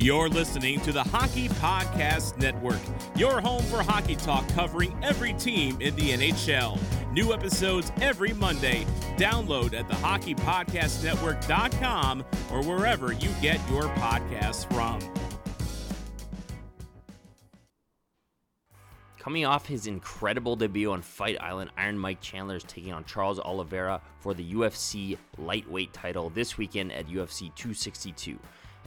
You're listening to the Hockey Podcast Network, your home for hockey talk covering every team in the NHL. New episodes every Monday. Download at thehockeypodcastnetwork.com or wherever you get your podcasts from. Coming off his incredible debut on Fight Island, Iron Mike Chandler is taking on Charles Oliveira for the UFC lightweight title this weekend at UFC 262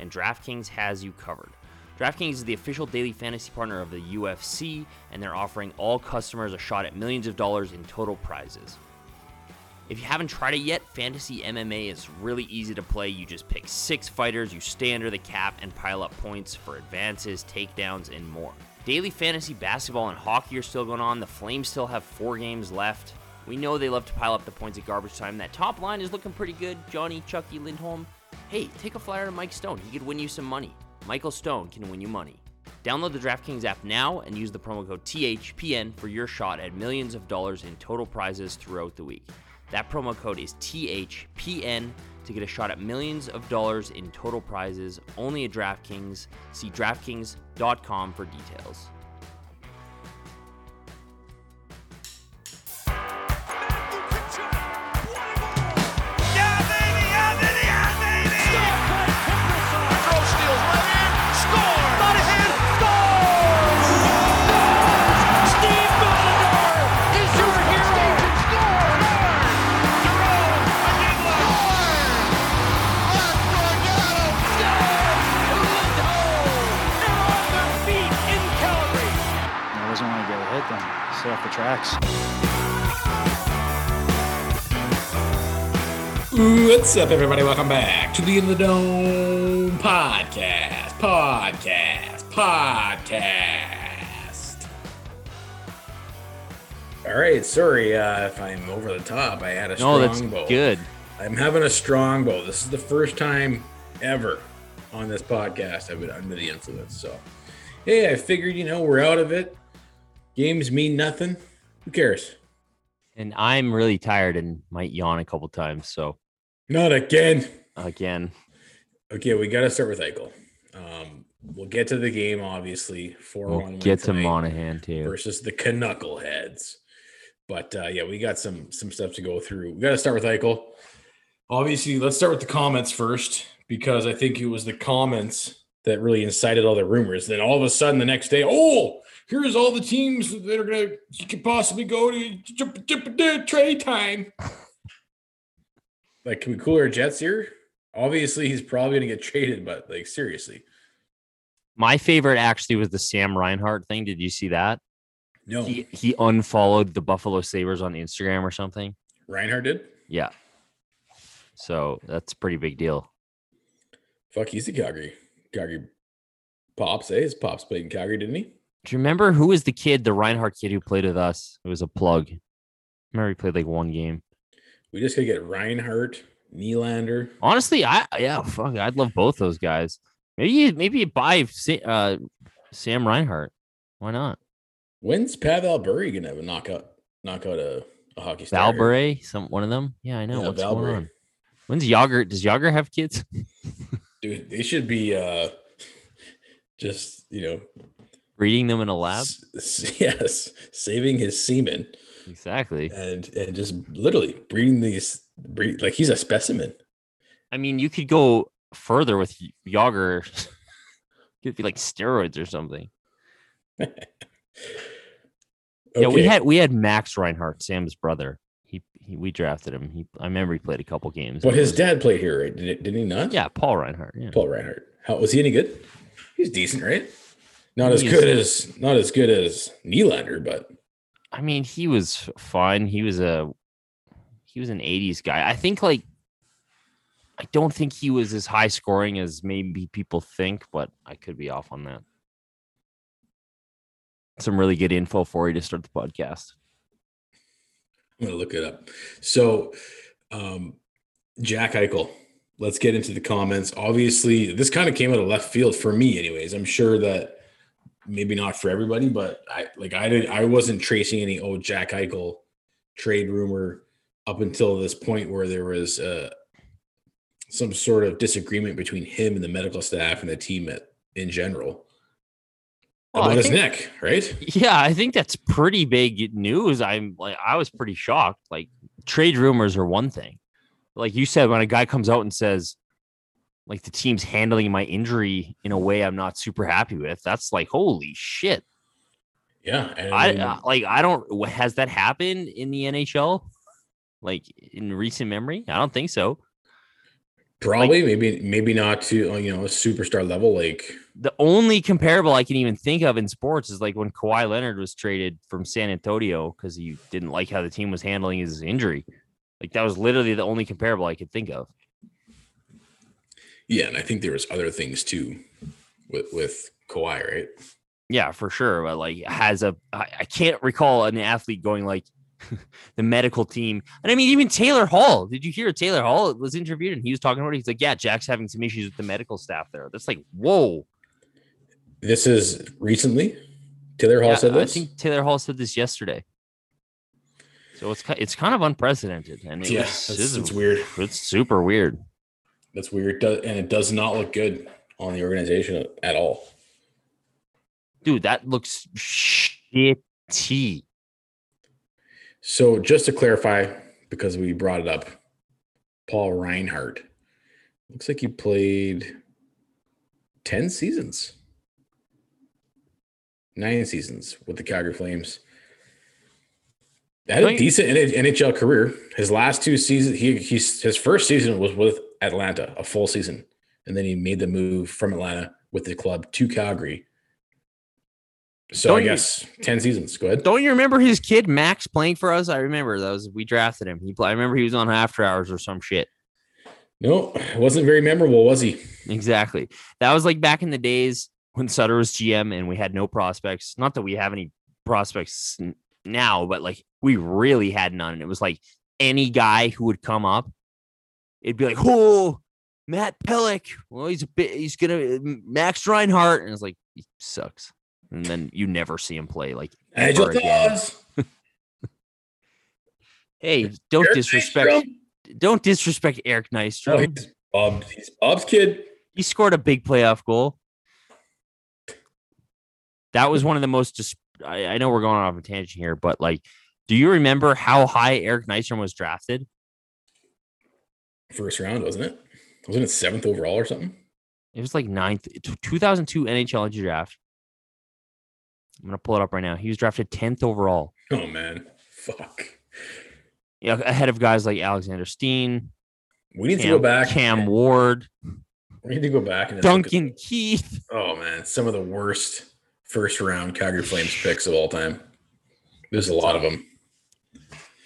and DraftKings has you covered. DraftKings is the official daily fantasy partner of the UFC, and they're offering all customers a shot at millions of dollars in total prizes. If you haven't tried it yet, Fantasy MMA is really easy to play. You just pick six fighters, you stay under the cap, and pile up points for advances, takedowns, and more. Daily fantasy basketball and hockey are still going on. The Flames still have four games left. We know they love to pile up the points at garbage time. That top line is looking pretty good. Johnny, Chucky, Lindholm, Hey, take a flyer to Mike Stone. He could win you some money. Michael Stone can win you money. Download the DraftKings app now and use the promo code THPN for your shot at millions of dollars in total prizes throughout the week. That promo code is THPN to get a shot at millions of dollars in total prizes only at DraftKings. See DraftKings.com for details. Tracks. What's up, everybody? Welcome back to the In the Dome podcast. Podcast. Podcast. All right. Sorry uh, if I'm over the top. I had a strong no, that's bow. good. I'm having a strong bow. This is the first time ever on this podcast I've been under the influence. So, hey, I figured, you know, we're out of it. Games mean nothing. Who cares? And I'm really tired and might yawn a couple times. So not again. Again. Okay, we got to start with Eichel. Um, we'll get to the game, obviously. Four we'll one. Get to Monahan too versus the Knuckleheads. But uh, yeah, we got some some stuff to go through. We got to start with Eichel. Obviously, let's start with the comments first because I think it was the comments that really incited all the rumors. Then all of a sudden, the next day, oh, here's all the teams that are gonna you could possibly go to trade time. Like, can we cool our jets here? Obviously, he's probably gonna get traded, but like seriously. My favorite actually was the Sam Reinhart thing. Did you see that? No. He, he unfollowed the Buffalo Sabres on Instagram or something. Reinhart did? Yeah. So that's a pretty big deal. Fuck, he's a Calgary. Calgary Pops, eh? His Pops played in Calgary, didn't he? Do you remember who was the kid, the Reinhart kid who played with us? It was a plug. I remember he played like one game. We just gotta get Reinhart, Nylander. Honestly, I yeah, fuck, I'd love both those guys. Maybe maybe you buy uh, Sam Reinhart. Why not? When's Pavel Bure gonna have a knockout knockout a, a hockey star? Val Bure, some one of them. Yeah, I know. Yeah, What's Val Bure. going on? When's Jagr? Does Jagr have kids? Dude, they should be uh just you know breeding them in a lab. S- yes, saving his semen. Exactly. And and just literally breeding these breed like he's a specimen. I mean, you could go further with Jagr. Could be like steroids or something. okay. Yeah, we had we had Max Reinhart, Sam's brother. He, he we drafted him. He I remember he played a couple games. But his was, dad played here, right? Did, did he not? Yeah, Paul Reinhart. Yeah. Paul Reinhart. How was he any good? He's decent, right? Not as good as not as good as Nylander, but I mean, he was fine. He was a he was an 80s guy. I think like I don't think he was as high scoring as maybe people think, but I could be off on that. Some really good info for you to start the podcast. I'm gonna look it up. So um Jack Eichel, let's get into the comments. Obviously, this kind of came out of left field for me, anyways. I'm sure that maybe not for everybody, but I like I didn't I wasn't tracing any old Jack Eichel trade rumor up until this point where there was uh, some sort of disagreement between him and the medical staff and the team at in general Well, about I his think- neck, right? Yeah, I think that's pretty big news. I'm like, I was pretty shocked. Like, trade rumors are one thing. Like you said, when a guy comes out and says, like, the team's handling my injury in a way I'm not super happy with, that's like, holy shit. Yeah, and I uh, like, I don't, has that happened in the NHL? Like, in recent memory? I don't think so. probably maybe maybe not to uh, you know a superstar level like The only comparable I can even think of in sports is like when Kawhi Leonard was traded from San Antonio because he didn't like how the team was handling his injury. Like that was literally the only comparable I could think of. Yeah, and I think there was other things too with with Kawhi, right? Yeah, for sure. But like has a I, I can't recall an athlete going like the medical team. And I mean even Taylor Hall. Did you hear Taylor Hall was interviewed and he was talking about it? He's like, Yeah, Jack's having some issues with the medical staff there. That's like, whoa. This is recently. Taylor Hall Yeah, said this. I think Taylor Hall said this yesterday. So it's it's kind of unprecedented, and yeah, was- it's, it's weird. it's super weird. That's weird, and it does not look good on the organization at all. Dude, that looks shitty. So just to clarify, because we brought it up, Paul Reinhart looks like he played ten seasons, nine seasons with the Calgary Flames. Had a you- decent NHL career. His last two seasons, he he's his first season was with Atlanta, a full season, and then he made the move from Atlanta with the club to Calgary. So Don't I you- guess ten seasons. Go ahead. Don't you remember his kid Max playing for us? I remember that was we drafted him. He, I remember he was on After Hours or some shit. No, wasn't very memorable, was he? Exactly. That was like back in the days when Sutter was GM and we had no prospects. Not that we have any prospects now, but like we really had none. And it was like any guy who would come up, it'd be like, oh, Matt Pelech. Well, he's a bit, he's gonna uh, Max Reinhart, and it's like he sucks. And then you never see him play. Like, ever again. Hey, don't Eric disrespect, Nystrom. don't disrespect Eric Oh, Nystrom. he's Bob. He's Bob's kid. he scored a big playoff goal. That was one of the most. Dis- I, I know we're going off a tangent here, but like, do you remember how high Eric Nystrom was drafted? First round, wasn't it? Wasn't it seventh overall or something? It was like ninth, t- 2002 NHL draft. I'm gonna pull it up right now. He was drafted 10th overall, Oh man, fuck. yeah, ahead of guys like Alexander Steen, We need to go back. Cam Ward, We need to go back and just look at- Duncan Keith. oh man, some of the worst first round Calgary Flames picks of all time. There's a lot of them.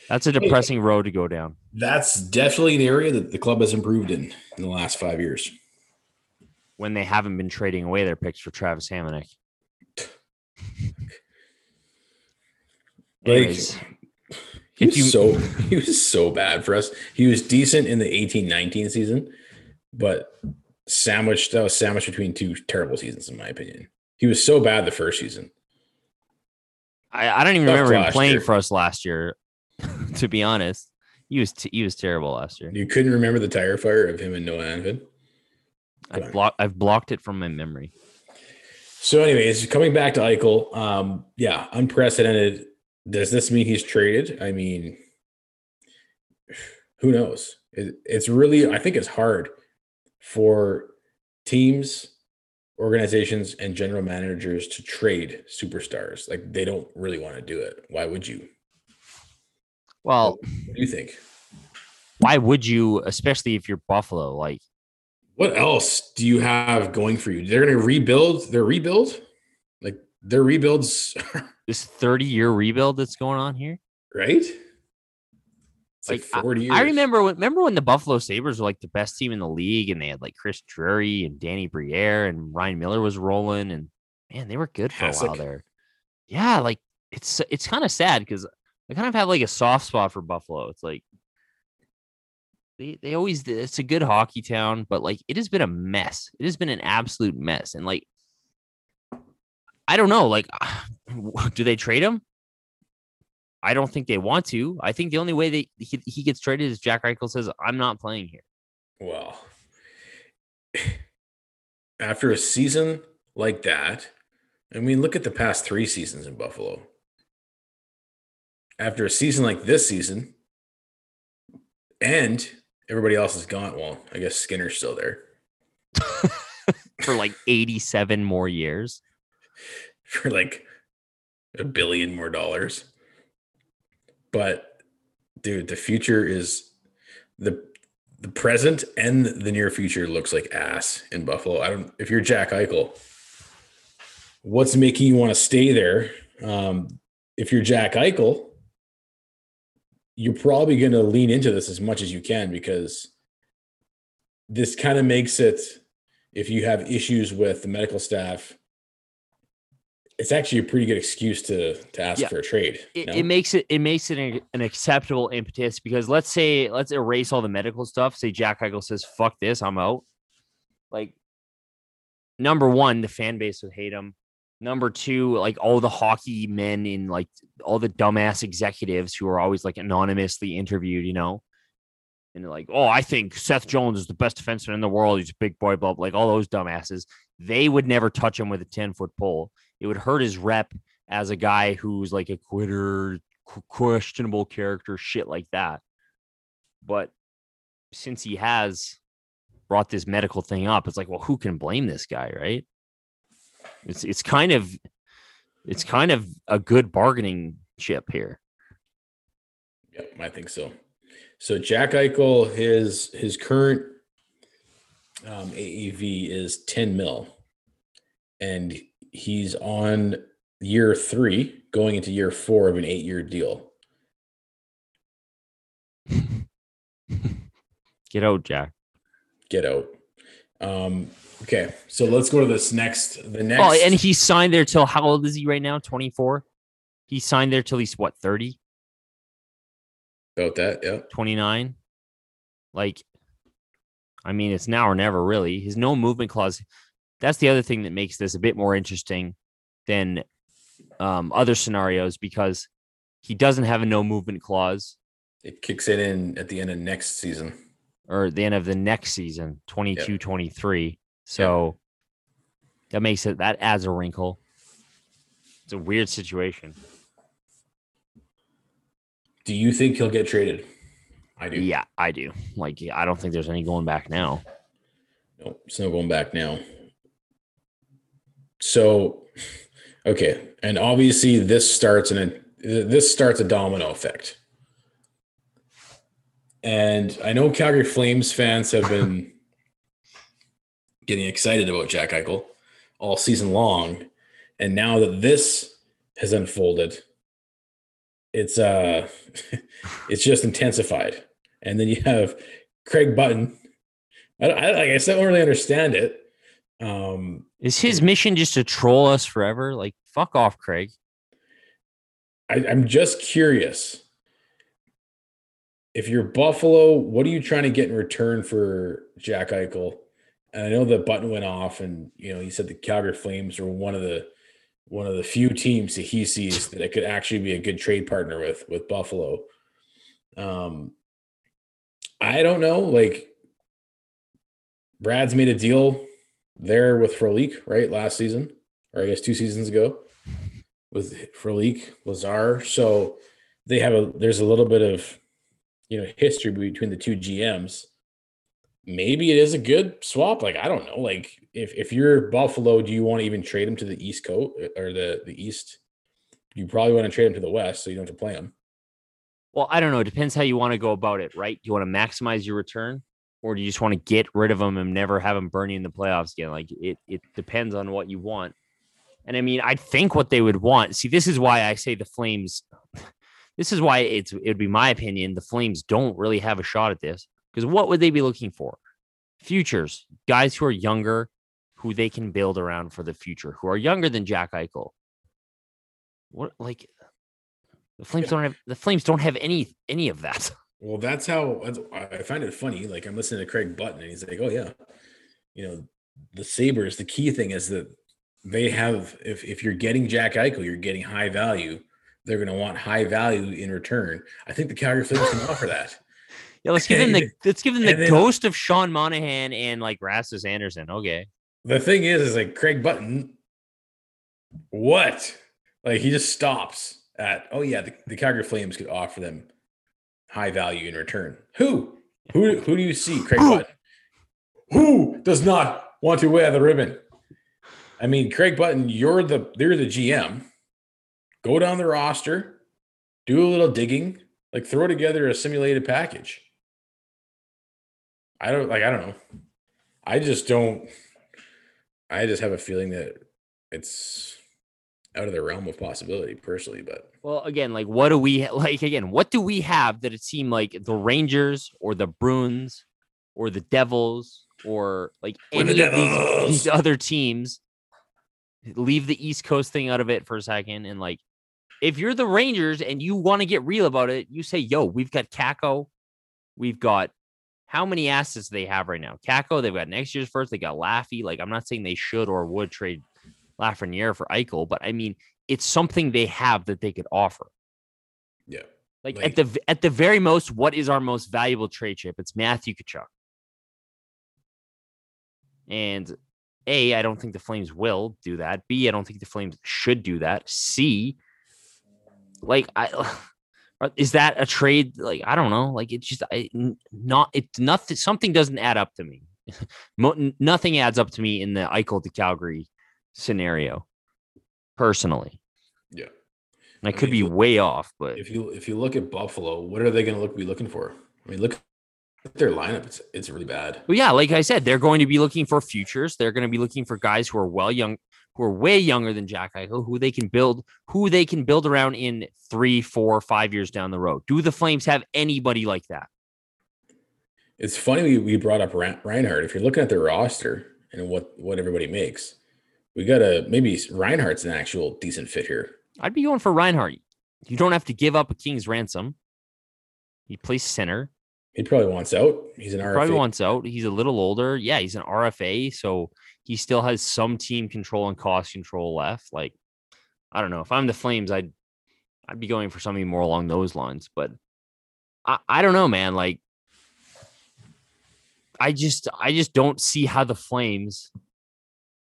That's a depressing road to go down. That's definitely an area that the club has improved in in the last five years. when they haven't been trading away their picks for Travis Hamonic. Like he was you- so he was so bad for us. He was decent in the 18-19 season, but sandwiched that was sandwiched between two terrible seasons, in my opinion. He was so bad the first season. I, I don't even Tough remember him playing year. for us last year. To be honest, he was t- he was terrible last year. You couldn't remember the tire fire of him and Noah Hanifin. I've blocked I've blocked it from my memory. So, anyways, coming back to Eichel, um, yeah, unprecedented. Does this mean he's traded? I mean, who knows? It, it's really, I think it's hard for teams, organizations, and general managers to trade superstars. Like they don't really want to do it. Why would you? Well, What do you think? why would you, especially if you're Buffalo? Like, What else do you have going for you? They're going to rebuild their rebuild. Like their rebuilds, this 30 year rebuild that's going on here. right? It's like, Like, 40 years. I remember when remember when the Buffalo Sabres were like the best team in the league and they had like Chris Drury and Danny Briere and Ryan Miller was rolling and man, they were good for a while there. Yeah, like it's it's kind of sad because I kind of have like a soft spot for Buffalo. It's like they they always it's a good hockey town, but like it has been a mess. It has been an absolute mess. And like I don't know, like do they trade him? I don't think they want to. I think the only way that he, he gets traded is Jack Eichel says, "I'm not playing here." Well, after a season like that. I mean, look at the past three seasons in Buffalo. After a season like this season, and everybody else is gone. Well, I guess Skinner's still there for like 87 more years. For like a billion more dollars. But dude, the future is the the present and the near future looks like ass in Buffalo. I don't if you're Jack Eichel, what's making you want to stay there? Um, if you're Jack Eichel, you're probably going to lean into this as much as you can because this kind of makes it if you have issues with the medical staff it's actually a pretty good excuse to to ask yeah. for a trade it, no? it, makes it it makes it an, an, acceptable impetus because let's say let's erase all the medical stuff say jack eichel says fuck this i'm out like number one the fan base would hate him Number two, like all the hockey men in like all the dumbass executives who are always like anonymously interviewed, you know, and like, oh, I think Seth Jones is the best defenseman in the world. He's a big boy, blah, like all those dumbasses. They would never touch him with a 10 foot pole. It would hurt his rep as a guy who's like a quitter, questionable character, shit like that. But since he has brought this medical thing up, it's like, well, who can blame this guy, right? It's it's kind of it's kind of a good bargaining chip here. Yep, I think so. So Jack Eichel, his his current um, AAV is 10 mil, and he's on year three, going into year four of an eight year deal. Get out, Jack. Get out. Um, Okay, so let's go to this next. The next. Oh, and he signed there till how old is he right now? Twenty four. He signed there till he's what thirty. About that, yeah. Twenty nine. Like, I mean, it's now or never. Really, his no movement clause. That's the other thing that makes this a bit more interesting than um, other scenarios because he doesn't have a no movement clause. It kicks it in at the end of next season or the end of the next season 22 yep. 23 so that makes it that adds a wrinkle. It's a weird situation. Do you think he'll get traded? I do. Yeah, I do. Like, I don't think there's any going back now. No, it's no going back now. So, okay, and obviously this starts in a this starts a domino effect. And I know Calgary Flames fans have been getting excited about Jack Eichel all season long. And now that this has unfolded, it's uh it's just intensified. And then you have Craig Button. I, I like I I don't really understand it. Um is his mission just to troll us forever? Like fuck off, Craig. I, I'm just curious. If you're Buffalo, what are you trying to get in return for Jack Eichel? And I know the button went off, and you know he said the Calgary Flames are one of the one of the few teams that he sees that it could actually be a good trade partner with with Buffalo. Um, I don't know. Like Brad's made a deal there with Frolik, right? Last season, or I guess two seasons ago, with Frolik Lazar. So they have a there's a little bit of you know history between the two GMs maybe it is a good swap. Like I don't know. Like if if you're Buffalo, do you want to even trade him to the East Coast uh, or the the East? You probably want to trade him to the West, so you don't have to play him. Well, I don't know. It depends how you want to go about it, right? Do you want to maximize your return, or do you just want to get rid of him and never have him burning in the playoffs again? Like it it depends on what you want. And I mean, I think what they would want. See, this is why I say the Flames. This is why it's it would be my opinion. The Flames don't really have a shot at this because what would they be looking for? Futures, guys who are younger, who they can build around for the future, who are younger than Jack Eichel. What like the Flames don't have the Flames don't have any any of that. Well, that's how I find it funny. Like I'm listening to Craig Button, and he's like, "Oh yeah, you know, the Sabres. The key thing is that they have if if you're getting Jack Eichel, you're getting high value. They're going to want high value in return. I think the Calgary Flames can offer that. Yeah, let's give them the let's give them the then, uh, ghost of Sean Monahan and like Rasmus Andersson. Okay. the thing is, is like Craig Button. What? Like he just stops at. Oh yeah, the, the Calgary Flames could offer them high value in return. Who? Who? Who do you see, Craig Button? Who does not want to wear the ribbon? I mean, Craig Button, you're the you're the GM. Go down the roster, do a little digging, like throw together a simulated package. I don't like. I don't know. I just don't. I just have a feeling that it's out of the realm of possibility, personally. But well, again, like what do we like? Again, what do we have that it seemed like the Rangers or the Bruins or the Devils or like any of these, these other teams leave the East Coast thing out of it for a second and like if you're the Rangers and you want to get real about it, you say, "Yo, we've got Kakko, we've got how many assets they have right now? Kakko, they've got next year's first. They got Laffy. Like, I'm not saying they should or would trade Lafreniere for Eichel, but I mean, it's something they have that they could offer. Yeah. Like, like at the at the very most, what is our most valuable trade chip? It's Matthew Tkachuk. And A, I don't think the Flames will do that. B, I don't think the Flames should do that. C, like I is that a trade? Like I don't know. Like it's just I, not. It's nothing. Something doesn't add up to me. nothing adds up to me in the Eichel to Calgary scenario, personally. Yeah, and I, I could mean, be way off, but if you if you look at Buffalo, what are they going to look be looking for? I mean, look at their lineup. It's it's really bad. Well, yeah, like I said, they're going to be looking for futures. They're going to be looking for guys who are well young, who are way younger than Jack Eichel, who they can build, who they can build around in three, four, five years down the road. Do the Flames have anybody like that? It's funny we, we brought up Reinhart. If you're looking at their roster and what what everybody makes, we got a maybe Reinhart's an actual decent fit here. I'd be going for Reinhart. You don't have to give up a king's ransom. He plays center. He probably wants out. He's an RFA. Probably wants out. He's a little older. Yeah, he's an RFA, so he still has some team control and cost control left. Like, I don't know. If I'm the Flames, I'd I'd be going for something more along those lines. But I, I don't know, man. Like, I just I just don't see how the Flames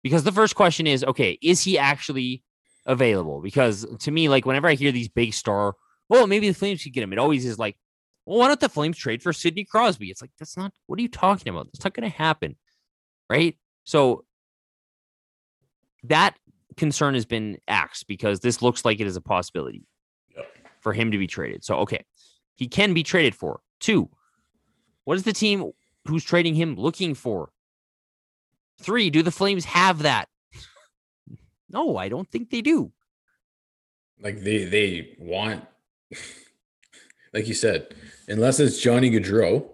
because the first question is, okay, is he actually available? Because to me, like whenever I hear these big star, well, maybe the Flames could get him, it always is like, well, why don't the Flames trade for Sidney Crosby? It's like that's not what are you talking about? That's not to happen, right? So that concern has been axed because this looks like it is a possibility yep. for him to be traded. So, okay, he can be traded for. Two, what is the team who's trading him looking for? Three, do the Flames have that? no, I don't think they do. Like they they want, like you said, unless it's Johnny Gaudreau.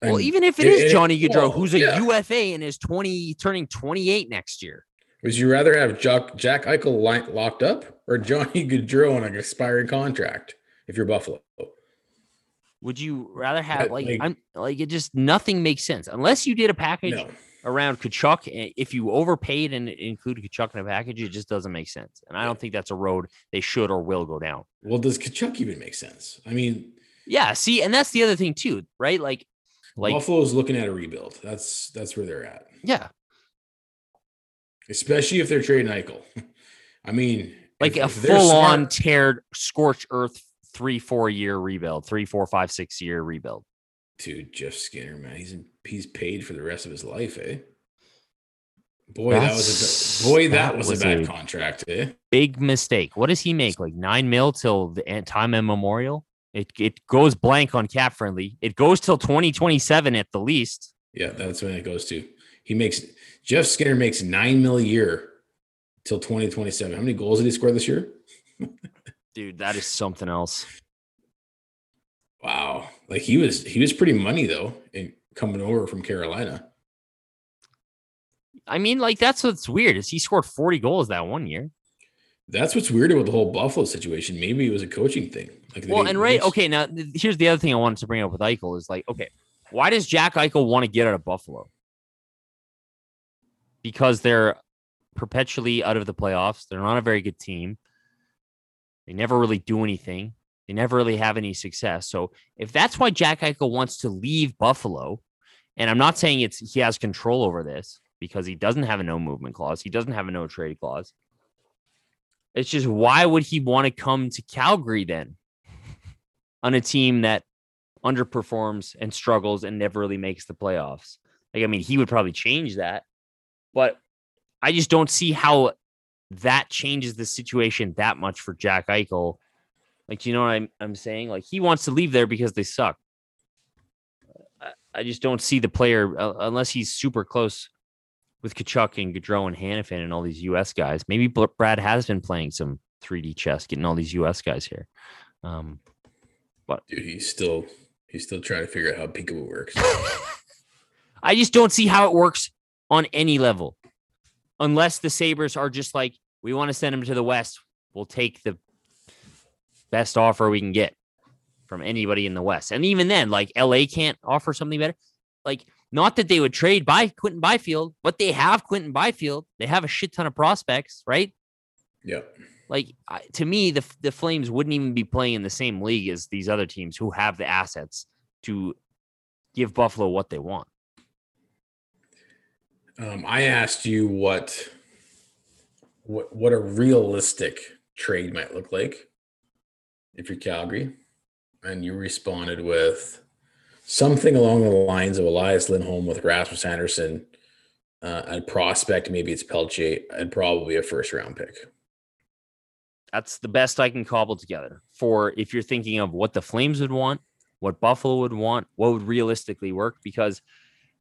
Well, even if it is Johnny Gaudreau, well, who's a yeah. UFA and is 20 turning 28 next year. Would you rather have Jack, Jack Eichel locked up or Johnny Gaudreau on an expiring contract if you're Buffalo? Would you rather have like, like I'm like it just nothing makes sense unless you did a package no. around Tkachuk. Eh, if you overpaid and included Tkachuk in a package, it just doesn't make sense. And I don't think that's a road they should or will go down. Well, does Tkachuk even make sense? I mean, yeah. See, and that's the other thing too, right? Like, like Buffalo's looking at a rebuild. That's that's where they're at. Yeah, especially if they're trading Eichel. I mean, like if, a full on teared, scorched earth three, four year rebuild, three, four, five, six year rebuild. Dude, Jeff Skinner, man, he's he's paid for the rest of his life, eh? Boy, That's, that was a boy, that, that was, was, a bad a contract, eh? Big mistake. What does he make? Like nine mil till the time immemorial? It it goes blank on cap friendly. It goes till 2027 at the least. Yeah, that's when it goes to. He makes Jeff Skinner makes nine mil a year till 2027. How many goals did he score this year? Dude, that is something else. Wow. Like he was he was pretty money though, in coming over from Carolina. I mean, like that's what's weird is he scored 40 goals that one year. That's what's weird about the whole Buffalo situation. Maybe it was a coaching thing. Like well, and right, okay. Now here's the other thing I wanted to bring up with Eichel is like, okay, why does Jack Eichel want to get out of Buffalo? Because they're perpetually out of the playoffs. They're not a very good team. They never really do anything. They never really have any success. So if that's why Jack Eichel wants to leave Buffalo, and I'm not saying it's he has control over this, because he doesn't have a no movement clause. He doesn't have a no trade clause. It's just why would he want to come to Calgary then on a team that underperforms and struggles and never really makes the playoffs? Like, I mean, he would probably change that, but I just don't see how that changes the situation that much for Jack Eichel. Like, you know what I'm, I'm saying? Like, he wants to leave there because they suck. I, I just don't see the player uh, unless he's super close with Tkachuk and Gaudreau and Hanifin and all these U.S. guys. Maybe Brad has been playing some 3D chess, getting all these U.S. guys here. Um, but dude, he's still he's still trying to figure out how peekaboo works. I just don't see how it works on any level, unless the Sabres are just like, we want to send him to the West. We'll take the best offer we can get from anybody in the West. And even then, like LA can't offer something better. Like not that they would trade by Quinton Byfield, but they have Quinton Byfield. They have a shit ton of prospects, right? Yeah. Like to me, the the Flames wouldn't even be playing in the same league as these other teams who have the assets to give Buffalo what they want. Um, I asked you what what what a realistic trade might look like if you're Calgary, and you responded with something along the lines of Elias Lindholm with Rasmus Andersson, uh, a prospect, maybe it's Pelche, and probably a first round pick. That's the best I can cobble together for if you're thinking of what the Flames would want, what Buffalo would want, what would realistically work. Because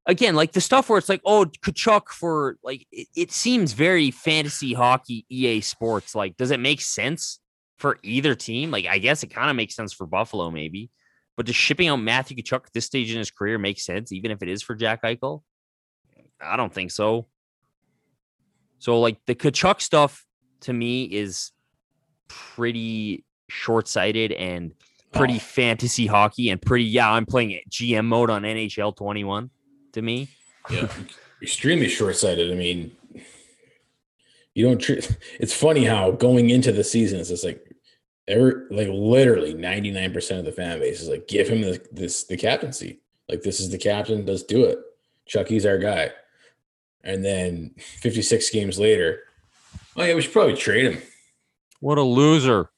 again, like the stuff where it's like, oh, Tkachuk for like, it, it seems very fantasy hockey EA sports. Like, does it make sense for either team? Like, I guess it kind of makes sense for Buffalo, maybe. But does shipping out Matthew Tkachuk at this stage in his career make sense, even if it is for Jack Eichel? I don't think so. So, like the Tkachuk stuff to me is pretty short sighted and pretty oh. fantasy hockey and pretty, yeah, I'm playing GM mode on NHL 21 to me. Yeah, extremely short sighted. I mean, you don't, treat, it's funny how going into the season, it's just like, every like literally 99% of the fan base is like, give him the, this the captaincy. Like this is the captain, let's do it. Chucky's our guy. And then 56 games later, oh yeah, we should probably trade him. What a loser.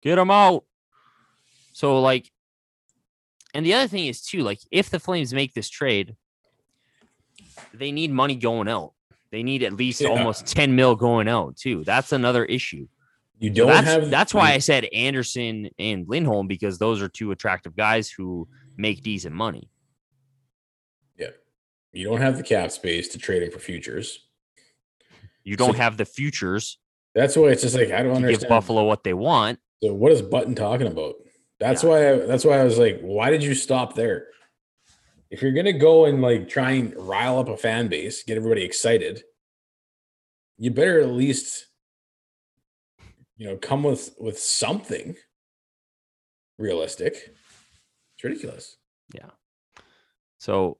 Get him out. So like and the other thing is too, like if the Flames make this trade, they need money going out. They need at least yeah. almost 10 mil going out too. That's another issue. You don't that's, have. That's why I said Andersson and Lindholm because those are two attractive guys who make decent money. Yeah, you don't have the cap space to trade it for futures. You don't so, have the futures. That's why it's just like I don't understand. Give Buffalo what they want. So what is Button talking about? That's yeah. why. I, that's why I was like, why did you stop there? If you're gonna go and like try and rile up a fan base, get everybody excited, you better at least you know, come with with something realistic. It's ridiculous. Yeah. So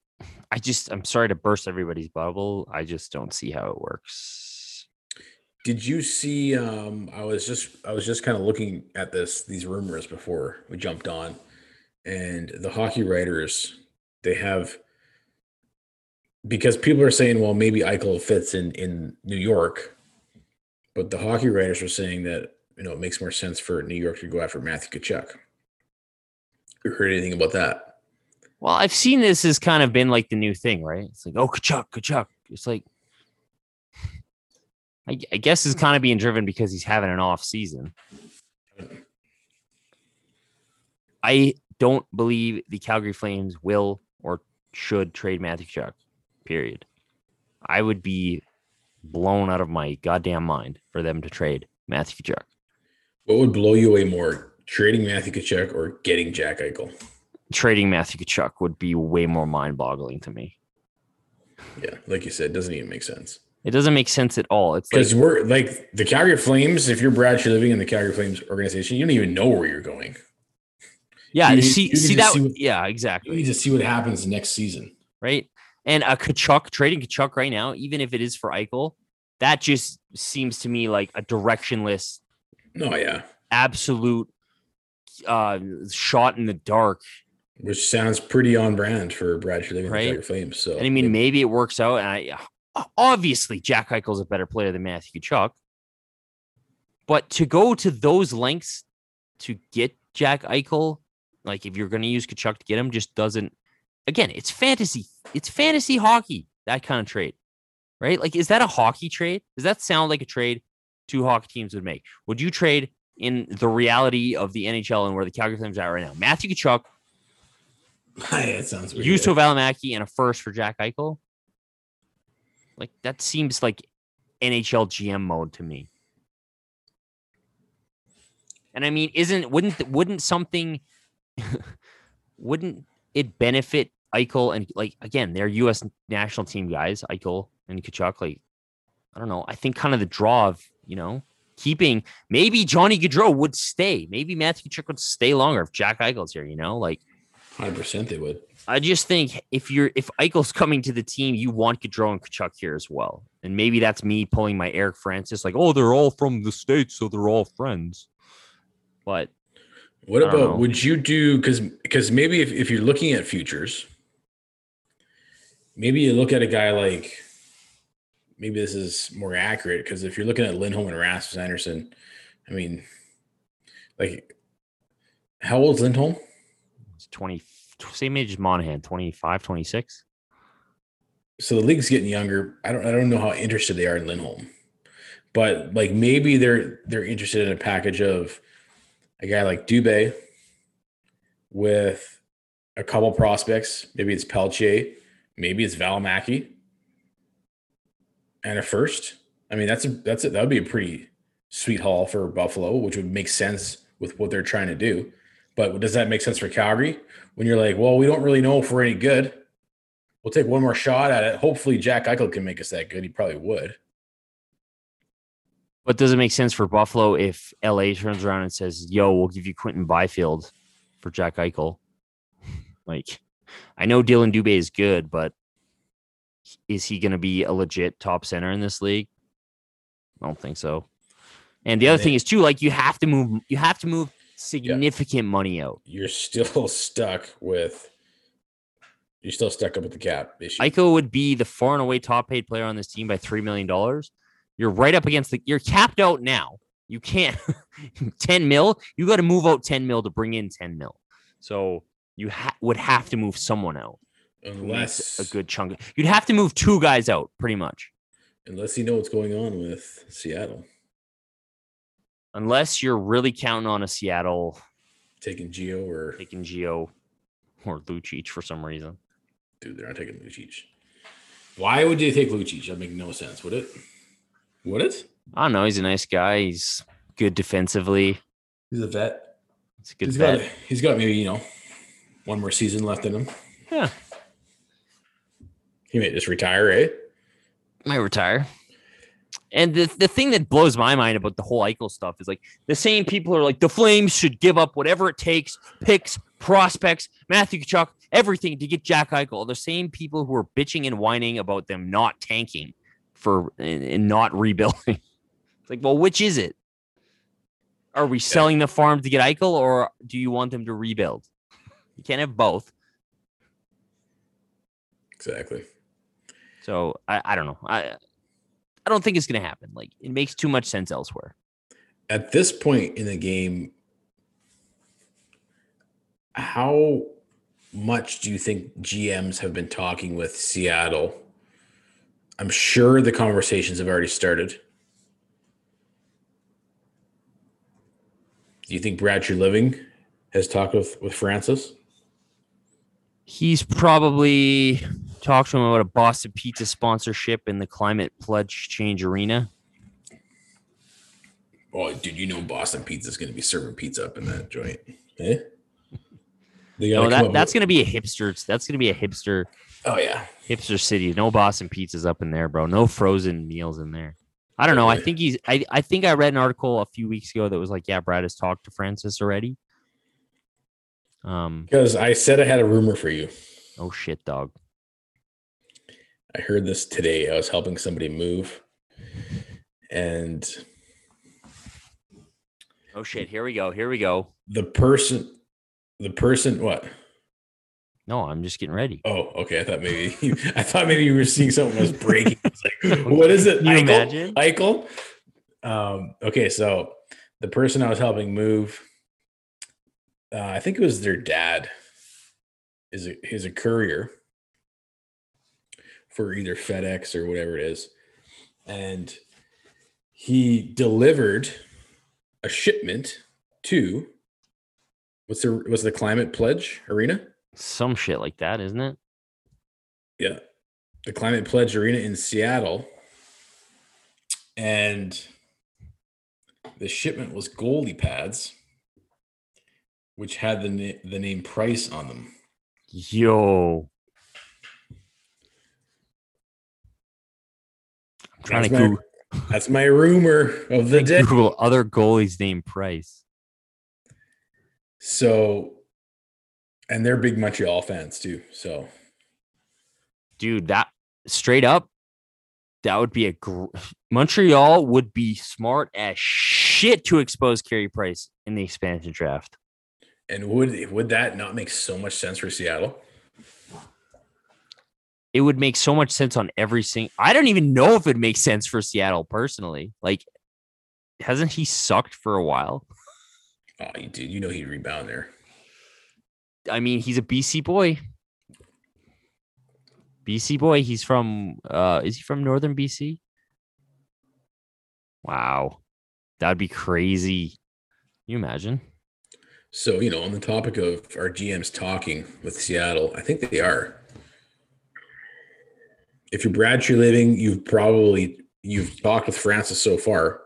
I just I'm sorry to burst everybody's bubble. I just don't see how it works. Did you see um I was just I was just kind of looking at this these rumors before we jumped on and the hockey writers they have because people are saying well maybe Eichel fits in in New York but the hockey writers were saying that you know it makes more sense for New York to go after Matthew Tkachuk. You heard anything about that? Well, I've seen this has kind of been like the new thing, right? It's like, oh, Tkachuk, Tkachuk. It's like, I, I guess it's hmm. kind of being driven because he's having an off season. I don't believe the Calgary Flames will or should trade Matthew Tkachuk. Period. I would be blown out of my goddamn mind for them to trade Matthew Tkachuk. What would blow you away more, trading Matthew Tkachuk or getting Jack Eichel? Trading Matthew Tkachuk would be way more mind-boggling to me. Yeah, like you said, doesn't even make sense. It doesn't make sense at all. It's because like, we're like the Calgary Flames. If you're Brad you're living in the Calgary Flames organization, you don't even know where you're going. Yeah, you, see, see that. See what, yeah, exactly. You need to see what happens next season, right? And a Tkachuk trading Tkachuk right now, even if it is for Eichel, that just seems to me like a directionless. Oh yeah, absolute uh, shot in the dark. which sounds pretty on brand for Brad Treliving Right. Flames. So And I mean, maybe it works out. And I obviously Jack Eichel's a better player than Matthew Tkachuk. But to go to those lengths to get Jack Eichel, like if you're going to use Tkachuk to get him, just doesn't. Again, it's fantasy. It's fantasy hockey. That kind of trade, right? Like, is that a hockey trade? Does that sound like a trade two hockey teams would make? Would you trade in the reality of the NHL and where the Calgary Flames are right now? Matthew Tkachuk, it sounds weird. Juuso Valimaki, and a first for Jack Eichel. Like that seems like NHL GM mode to me. And I mean, isn't wouldn't wouldn't something wouldn't it benefit Eichel and like again, they're U.S. national team guys, Eichel and Tkachuk. Like, I don't know. I think kind of the draw of you know keeping maybe Johnny Gaudreau would stay. Maybe Matthew Tkachuk would stay longer if Jack Eichel's here. You know, like. Hundred percent, they would. I just think if you're if Eichel's coming to the team, you want Gaudreau and Tkachuk here as well. And maybe that's me pulling my Eric Francis, like, oh, they're all from the states, so they're all friends. But What about know. would you do because because maybe if, if you're looking at futures, maybe you look at a guy like maybe this is more accurate because if you're looking at Lindholm and Rasmus Andersson, I mean, like how old's Lindholm? it's 20 same age as Monahan, 25, 26. So the league's getting younger. I don't I don't know how interested they are in Lindholm, but like maybe they're they're interested in a package of a guy like Dubé with a couple prospects. Maybe it's Pelche, maybe it's Valimaki, and a first. I mean, that's a that's a, that would be a pretty sweet haul for Buffalo, which would make sense with what they're trying to do. But does that make sense for Calgary when you're like, well, we don't really know if we're any good? We'll take one more shot at it. Hopefully, Jack Eichel can make us that good. He probably would. But does it make sense for Buffalo if LA turns around and says, yo, we'll give you Quinton Byfield for Jack Eichel? Like, I know Dillon Dubé is good, but is he going to be a legit top center in this league? I don't think so. And the And other they- thing is too, like you have to move, you have to move significant money out. You're still stuck with. You're still stuck up with the cap issue. Eichel would be the far and away top paid player on this team by three million dollars. You're right up against the. You're capped out now. You can't ten mil. You got to move out ten mil to bring in ten mil. So you ha- would have to move someone out. unless a good chunk. You'd have to move two guys out, pretty much, unless you know what's going on with Seattle unless you're really counting on a Seattle taking Geo or taking Geo or Lucic for some reason. dude, they're not taking Lucic. Why would you take Lucic? That make no sense. Would it? Would it? I don't know. He's a nice guy. He's good defensively. He's a vet. It's a good He's bet. got. He's got maybe you know one more season left in him. Yeah. He may just retire, eh? might retire. And the, the thing that blows my mind about the whole Eichel stuff is like the same people are like the Flames should give up whatever it takes, picks, prospects, Matthew Tkachuk, everything to get Jack Eichel. The same people who are bitching and whining about them not tanking for and, and not rebuilding. It's like, well, which is it? Are we selling the farm to get Eichel, or do you want them to rebuild? You can't have both. Exactly. So I, I don't know. I I don't think it's gonna happen. Like it makes too much sense elsewhere. At this point in the game, how much do you think GMs have been talking with Seattle? I'm sure the conversations have already started. Do you think Brad Treliving has talked with, with Francis? He's probably talked to him about a Boston Pizza sponsorship in the Climate Pledge Change Arena. Oh, dude, you know Boston Pizza is going to be serving pizza up in that joint. Eh? They No, that, that's with- gonna be a hipster. That's gonna be a hipster Oh yeah, hipster city. No Boston pizzas up in there, bro. No frozen meals in there. I don't know. I think he's. I, I think I read an article a few weeks ago that was like, yeah, Brad has talked to Francis already. Um. because I said I had a rumor for you. Oh shit, dog. I heard this today. I was helping somebody move, and Oh shit. Here we go. Here we go. the person, the person, what? No, I'm just getting ready. Oh, okay. I thought maybe you, I thought maybe you were seeing something that was breaking. It's like, what is it? Can you Eichel? imagine? Eichel? Um, okay, so the person I was helping move, uh, I think it was their dad, is a, is a courier for either FedEx or whatever it is, and he delivered a shipment to what's the what's the Climate Pledge Arena? Some shit like that, isn't it? Yeah. The Climate Pledge Arena in Seattle. And the shipment was goalie pads, which had the, na- the name Price on them. Yo. Trying That's to my, Google, that's my rumor of the day. Google other goalies named Price. So, and they're big Montreal fans too. So, Dude, that straight up, that would be a gr- Montreal would be smart as shit to expose Carey Price in the expansion draft. and would would that not make so much sense for Seattle? It would make so much sense on every single. I don't even know if it makes sense for Seattle personally. Like, hasn't he sucked for a while? Oh, you dude, you know he'd rebound there. I mean, he's a BC boy. BC boy. He's from. uh Is he from northern BC? Wow, that'd be crazy. Can you imagine? So, you know, on the topic of our GMs talking with Seattle, I think they are. If you're Brad Treliving, you've probably you've talked with Francis so far.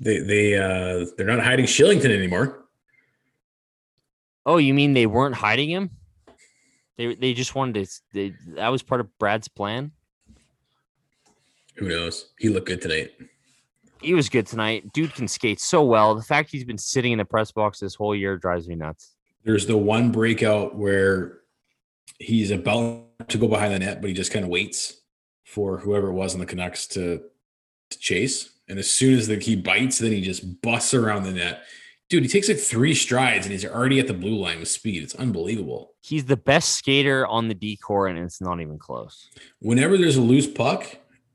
They they uh they're not hiding Kylington anymore. Oh, you mean they weren't hiding him? They they just wanted to. They, that was part of Brad's plan. Who knows? He looked good tonight. He was good tonight. Dude can skate so well. The fact he's been sitting in the press box this whole year drives me nuts. There's the one breakout where he's about to go behind the net, but he just kind of waits for whoever it was in the Canucks to, to chase. And as soon as the, he bites, then he just busts around the net. Dude, he takes like three strides and he's already at the blue line with speed. It's unbelievable. He's the best skater on the decor, and it's not even close. Whenever there's a loose puck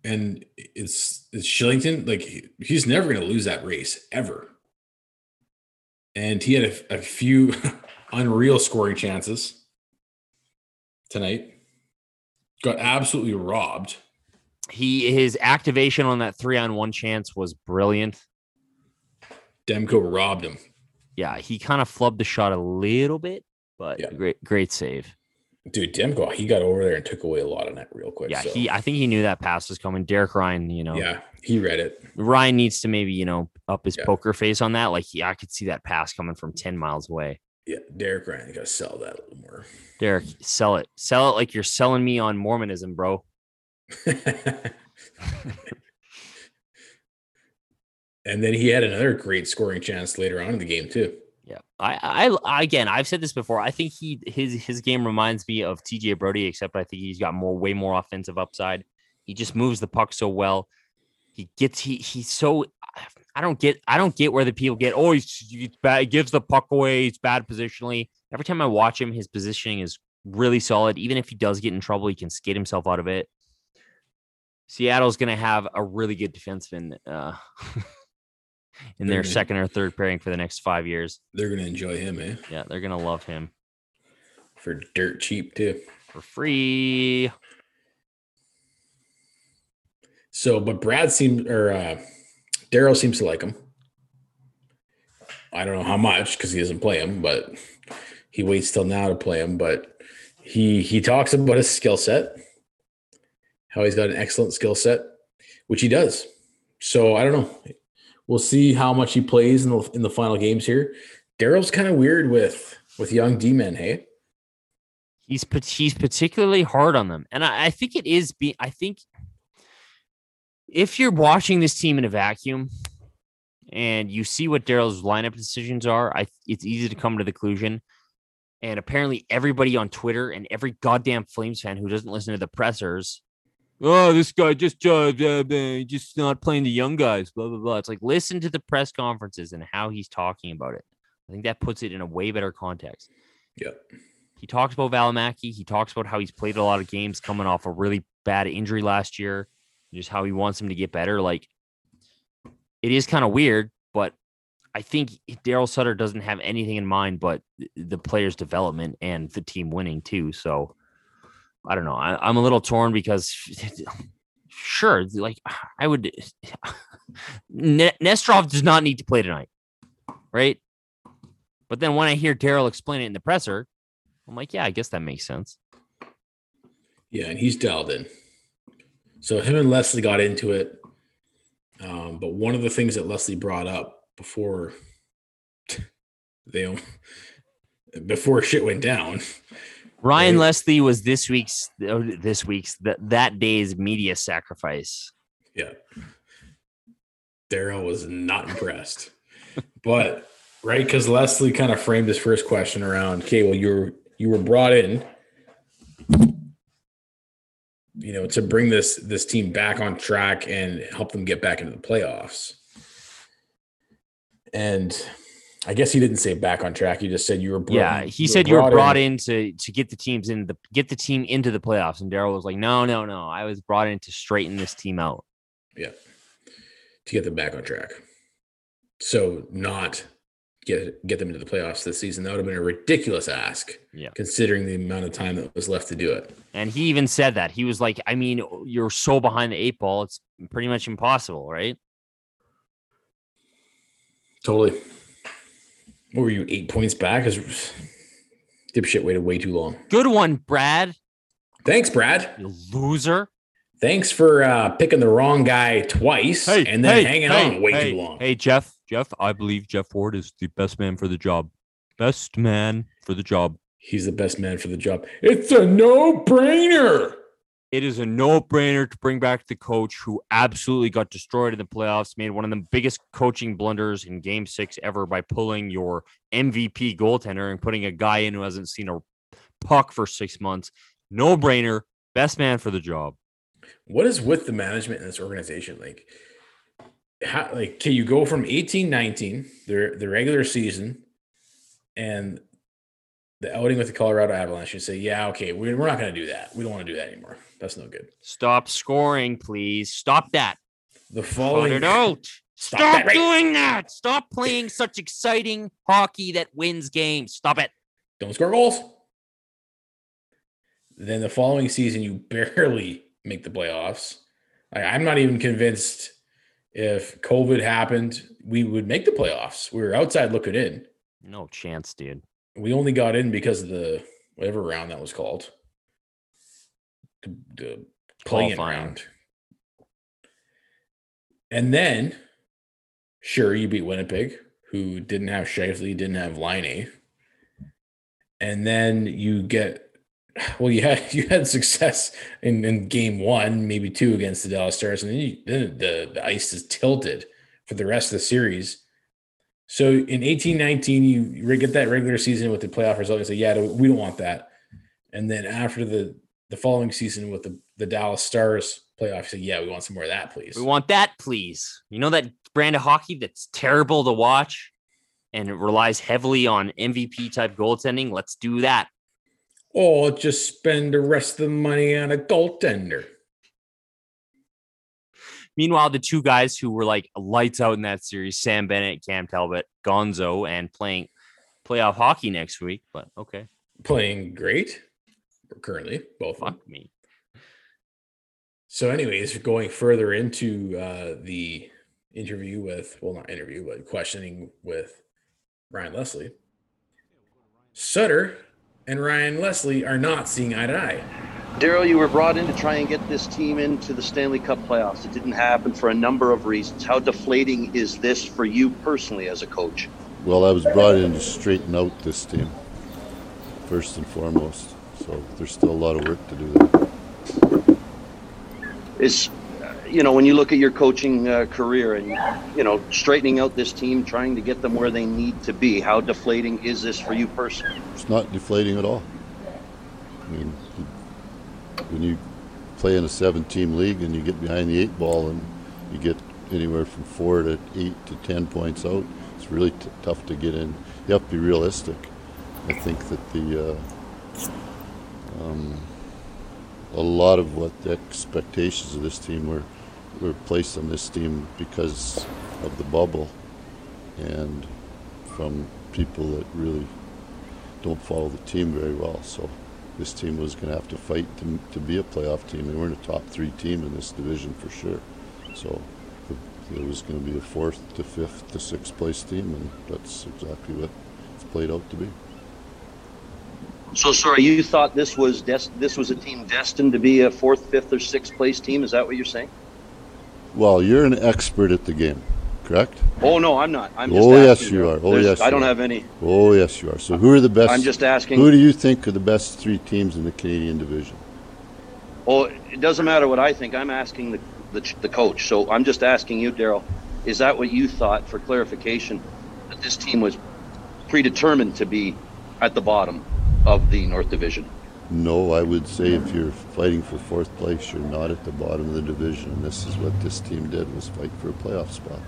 and it's it's Kylington, like he- he's never going to lose that race ever. And he had a, a few unreal scoring chances tonight. Got absolutely robbed. He his activation on that three on one chance was brilliant. Demko robbed him. Yeah, he kind of flubbed the shot a little bit, but Yeah. great great save. Dude, Demko, he got over there and took away a lot of that real quick. Yeah, so, he I think he knew that pass was coming. Derek Ryan, you know, yeah, he read it. Ryan needs to maybe you know up his Yeah. poker face on that. Like he, I could see that pass coming from ten miles away. Yeah, Derek Ryan, you got to sell that a little more. Derek, sell it, sell it like you're selling me on Mormonism, bro. and then he had another great scoring chance later on in the game too. Yeah, I, I, again, I've said this before. I think he his his game reminds me of TJ Brodie, except I think he's got more, way more offensive upside. He just moves the puck so well. He gets he he's so. I don't get I don't get where the people get. Oh, he's, he's bad. He gives the puck away. He's bad positionally. Every time I watch him, his positioning is really solid. Even if he does get in trouble, he can skate himself out of it. Seattle's going to have a really good defenseman uh, in They're their gonna- second or third pairing for the next five years. They're gonna enjoy him, eh? Yeah, they're gonna love him For dirt cheap too. for free. So, but Brad seems or uh, Daryl seems to like him. I don't know how much because he doesn't play him, but he waits till now to play him. But he he talks about his skill set, how he's got an excellent skill set, which he does. So I don't know. We'll see how much he plays in the in the final games here. Daryl's kind of weird with with young D men. Hey, He's he's particularly hard on them, and I, I think it is. Be I think if you're watching this team in a vacuum and you see what Daryl's lineup decisions are, I it's easy to come to the conclusion. And apparently, everybody on Twitter and every goddamn Flames fan who doesn't listen to the pressers, oh, this guy just uh, uh, uh, just not playing the young guys, blah blah blah. It's like listen to the press conferences and how he's talking about it. I think that puts it in a way better context. Yeah. He talks about Valimaki. He talks about how he's played a lot of games coming off a really bad injury last year, just how he wants him to get better. Like, it is kind of weird, but I think Daryl Sutter doesn't have anything in mind but the player's development and the team winning too. So I don't know. I, am a little torn because sure, like I would. Nesterov does not need to play tonight, right? But then when I hear Daryl explain it in the presser, I'm like, yeah, I guess that makes sense. Yeah, and he's dialed in. So him and Leslie got into it. Um, but one of the things that Leslie brought up before they before shit went down. Ryan Leslie was this week's this week's that that day's media sacrifice. Yeah. Daryl was not impressed. but right, because Leslie kind of framed his first question around, okay, well, you were you were brought in, you know, to bring this this team back on track and help them get back into the playoffs. And I guess he didn't say back on track. He just said you were. Brought, yeah, he said you were brought in. in, to to get the teams in the get the team into the playoffs. And Daryl was like, "No, no, no. I was brought in to straighten this team out." Yeah, to get them back on track. So not get get them into the playoffs this season. That would have been a ridiculous ask. Yeah, considering the amount of time that was left to do it. And he even said that he was like, "I mean, you're so behind the eight ball. It's pretty much impossible, right?" Totally. What were you, eight points back? Because dipshit waited way too long. Good one, Brad. Thanks, Brad. You loser. Thanks for uh, picking the wrong guy twice hey, and then hey, hanging hey, on way hey, too long. Hey, Jeff. Jeff, I believe Geoff Ward is the best man for the job. Best man for the job. He's the best man for the job. It's a no brainer it is a no-brainer to bring back the coach who absolutely got destroyed in the playoffs, made one of the biggest coaching blunders in game six ever by pulling your MVP goaltender and putting a guy in who hasn't seen a puck for six months. No-brainer, best man for the job. What is with the management in this organization? Like, how like can you go from 18 19, the the regular season, and the outing with the Colorado Avalanche, you say, yeah, okay, we're, we're not going to do that. We don't want to do that anymore. That's no good. Stop scoring, please. Stop that. The following. Cut it out. Stop, Stop that right. doing that. Stop playing such exciting hockey that wins games. Stop it. Don't score goals. Then the following season, you barely make the playoffs. I, I'm not even convinced if COVID happened, we would make the playoffs. We were outside looking in. No chance, dude. We only got in because of the whatever round that was called the playing round. And then, sure, you beat Winnipeg, who didn't have Scheifele, didn't have Laine. And then you get, well, you had you had success in, in game one, maybe two against the Dallas Stars, and then, you, the, the ice is tilted for the rest of the series. So in eighteen nineteen, you get that regular season with the playoff result. You say, yeah, we don't want that. And then after the the following season with the, the Dallas Stars playoff. you say, yeah, we want some more of that, please. We want that, please. You know that brand of hockey that's terrible to watch and it relies heavily on MVP type goaltending. Let's do that. Or just spend the rest of the money on a goaltender. Meanwhile, the two guys who were like lights out in that series, Sam Bennett, Cam Talbot, Gonzo, and playing playoff hockey next week. But okay. Playing great currently, both Fuck me. So, anyways, going further into uh, the interview with, well, not interview, but questioning with Ryan Leslie, Sutter and Ryan Leslie are not seeing eye to eye. Daryl, you were brought in to try and get this team into the Stanley Cup playoffs. It didn't happen for a number of reasons. How deflating is this for you personally as a coach? Well, I was brought in to straighten out this team, first and foremost. So there's still a lot of work to do there. Is you know when you look at your coaching uh, career and you know straightening out this team, trying to get them where they need to be, how deflating is this for you personally? It's not deflating at all. I mean, when you play in a seven-team league and you get behind the eight ball and you get anywhere from four to eight to ten points out, it's really t- tough to get in. You have to be realistic. I think that the uh, um, a lot of what the expectations of this team were were placed on this team because of the bubble and from people that really don't follow the team very well. So this team was going to have to fight to, to be a playoff team. They weren't a top three team in this division for sure. So it was going to be a fourth to fifth to sixth place team, and that's exactly what it's played out to be. So sorry, you thought this was des- this was a team destined to be a fourth, fifth, or sixth place team? Is that what you're saying? Well, you're an expert at the game, correct? Oh no, I'm not. I'm just oh yes, you are. Oh There's- yes, I don't are. have any. Oh yes, you are. So who are the best? I'm just asking. Who do you think are the best three teams in the Canadian division? Oh, it doesn't matter what I think. I'm asking the the, the coach. So I'm just asking you, Daryl. Is that what you thought? For clarification, that this team was predetermined to be at the bottom of the North Division. No, I would say if you're fighting for fourth place, you're not at the bottom of the division. And this is what this team did: was fight for a playoff spot.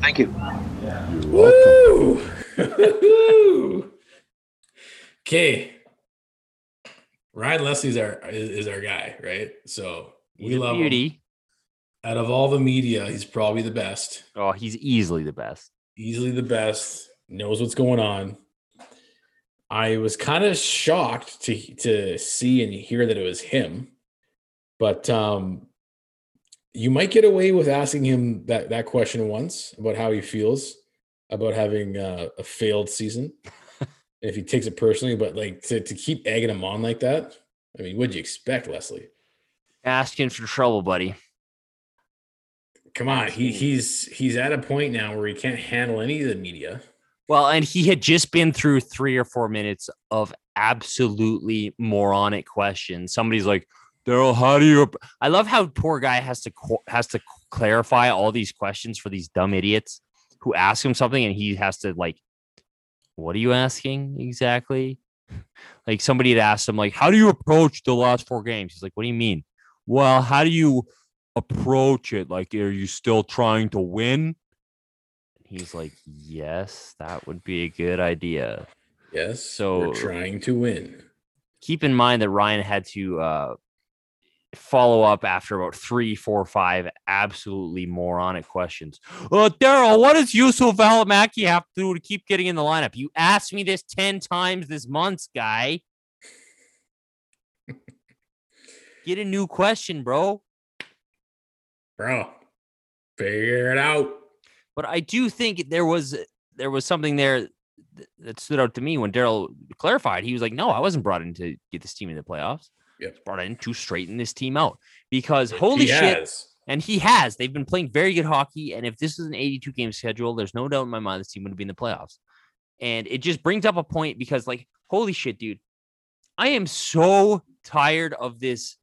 Thank you. You're welcome. Woo! okay. Ryan Leslie's our is, is our guy, right? So we He's a love him. beauty. Out of all the media, he's probably the best. Oh, he's easily the best. Easily the best. Knows what's going on. I was kind of shocked to to see and hear that it was him, but um, you might get away with asking him that that question once about how he feels about having uh, a failed season, if he takes it personally. But like to to keep egging him on like that, I mean, what'd you expect, Leslie? Asking for trouble, buddy. Come on, he he's he's at a point now where he can't handle any of the media. Well, and he had just been through three or four minutes of absolutely moronic questions. Somebody's like, Daryl, how do you? I love how poor guy has to has to clarify all these questions for these dumb idiots who ask him something, and he has to like, what are you asking exactly? Like somebody had asked him, like, how do you approach the last four games? He's like, what do you mean? Well, how do you approach it? Like, are you still trying to win? He's like, yes, that would be a good idea. Yes, So- we're trying to win. Keep in mind that Ryan had to uh, follow up after about three, four, five absolutely moronic questions. Uh, Daryl, what does Juuso Valimaki have to do to keep getting in the lineup? You asked me this 10 times this month, guy. Get a new question, bro. Bro, figure it out. But I do think there was there was something there that stood out to me when Daryl clarified. He was like, "No, I wasn't brought in to get this team in the playoffs. Yep. I was brought in to straighten this team out because holy He shit, has. and he has. They've been playing very good hockey, and if this is an 82 game schedule, there's no doubt in my mind this team would be in the playoffs. And it just brings up a point because, like, holy shit, dude, I am so tired of this.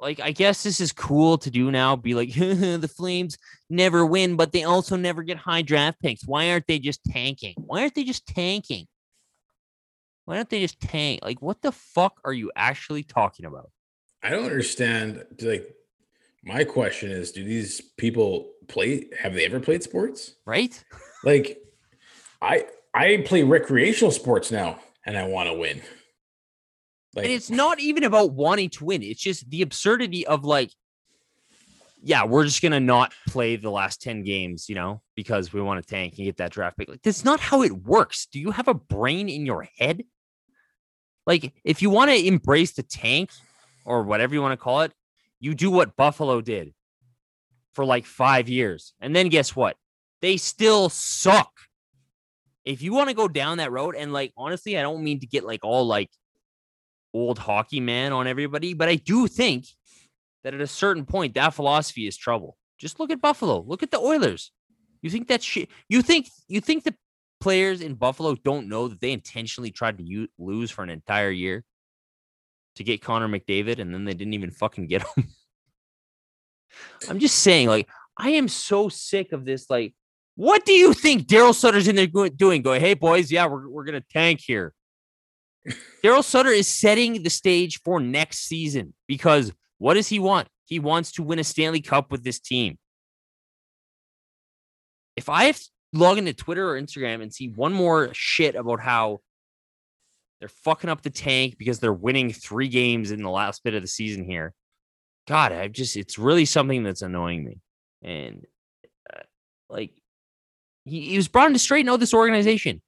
Like, I guess this is cool to do now. Be like, the Flames never win, but they also never get high draft picks. Why aren't they just tanking? Why aren't they just tanking? Why don't they just tank? Like, what the fuck are you actually talking about? I don't understand. Like, my question is: Do these people play? Have they ever played sports? Right? Like, I I play recreational sports now, and I want to win. Like, and it's not even about wanting to win. It's just the absurdity of like, yeah, we're just gonna not play the last 10 games, you know, because we want to tank and get that draft pick. Like, that's not how it works. Do you have a brain in your head? Like, if you want to embrace the tank or whatever you want to call it, you do what Buffalo did for like five years. And then guess what? They still suck. If you want to go down that road, and like honestly, I don't mean to get like all like old hockey man on everybody, but I do think that at a certain point that philosophy is trouble. Just look at Buffalo. Look at the Oilers. You think that shit? You think you think the players in Buffalo don't know that they intentionally tried to u- lose for an entire year to get Connor McDavid, and then they didn't even fucking get him. I'm just saying, like, I am so sick of this. Like, what do you think Daryl Sutter's in there doing? Going, hey boys, yeah, we're we're gonna tank here. Daryl Sutter is setting the stage for next season because what does he want? He wants to win a Stanley Cup with this team. If I have log into Twitter or Instagram and see one more shit about how they're fucking up the tank because they're winning three games in the last bit of the season here. God, I just it's really something that's annoying me. And uh, like he, he was brought in to straighten out this organization.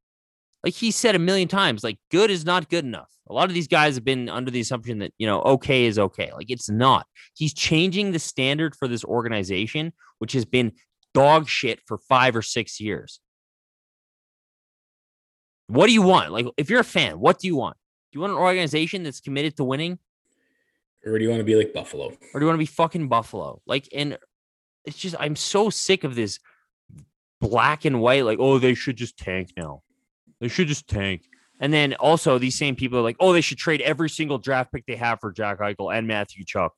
Like he said a million times, like good is not good enough. A lot of these guys have been under the assumption that, you know, okay is okay. Like it's not. He's changing the standard for this organization, which has been dog shit for five or six years. What do you want? Like, if you're a fan, what do you want? Do you want an organization that's committed to winning? Or do you want to be like Buffalo? Or do you want to be fucking Buffalo? Like, and it's just, I'm so sick of this black and white, like, oh, they should just tank now. They should just tank. And then also these same people are like, oh, they should trade every single draft pick they have for Jack Eichel and Matthew Tkachuk.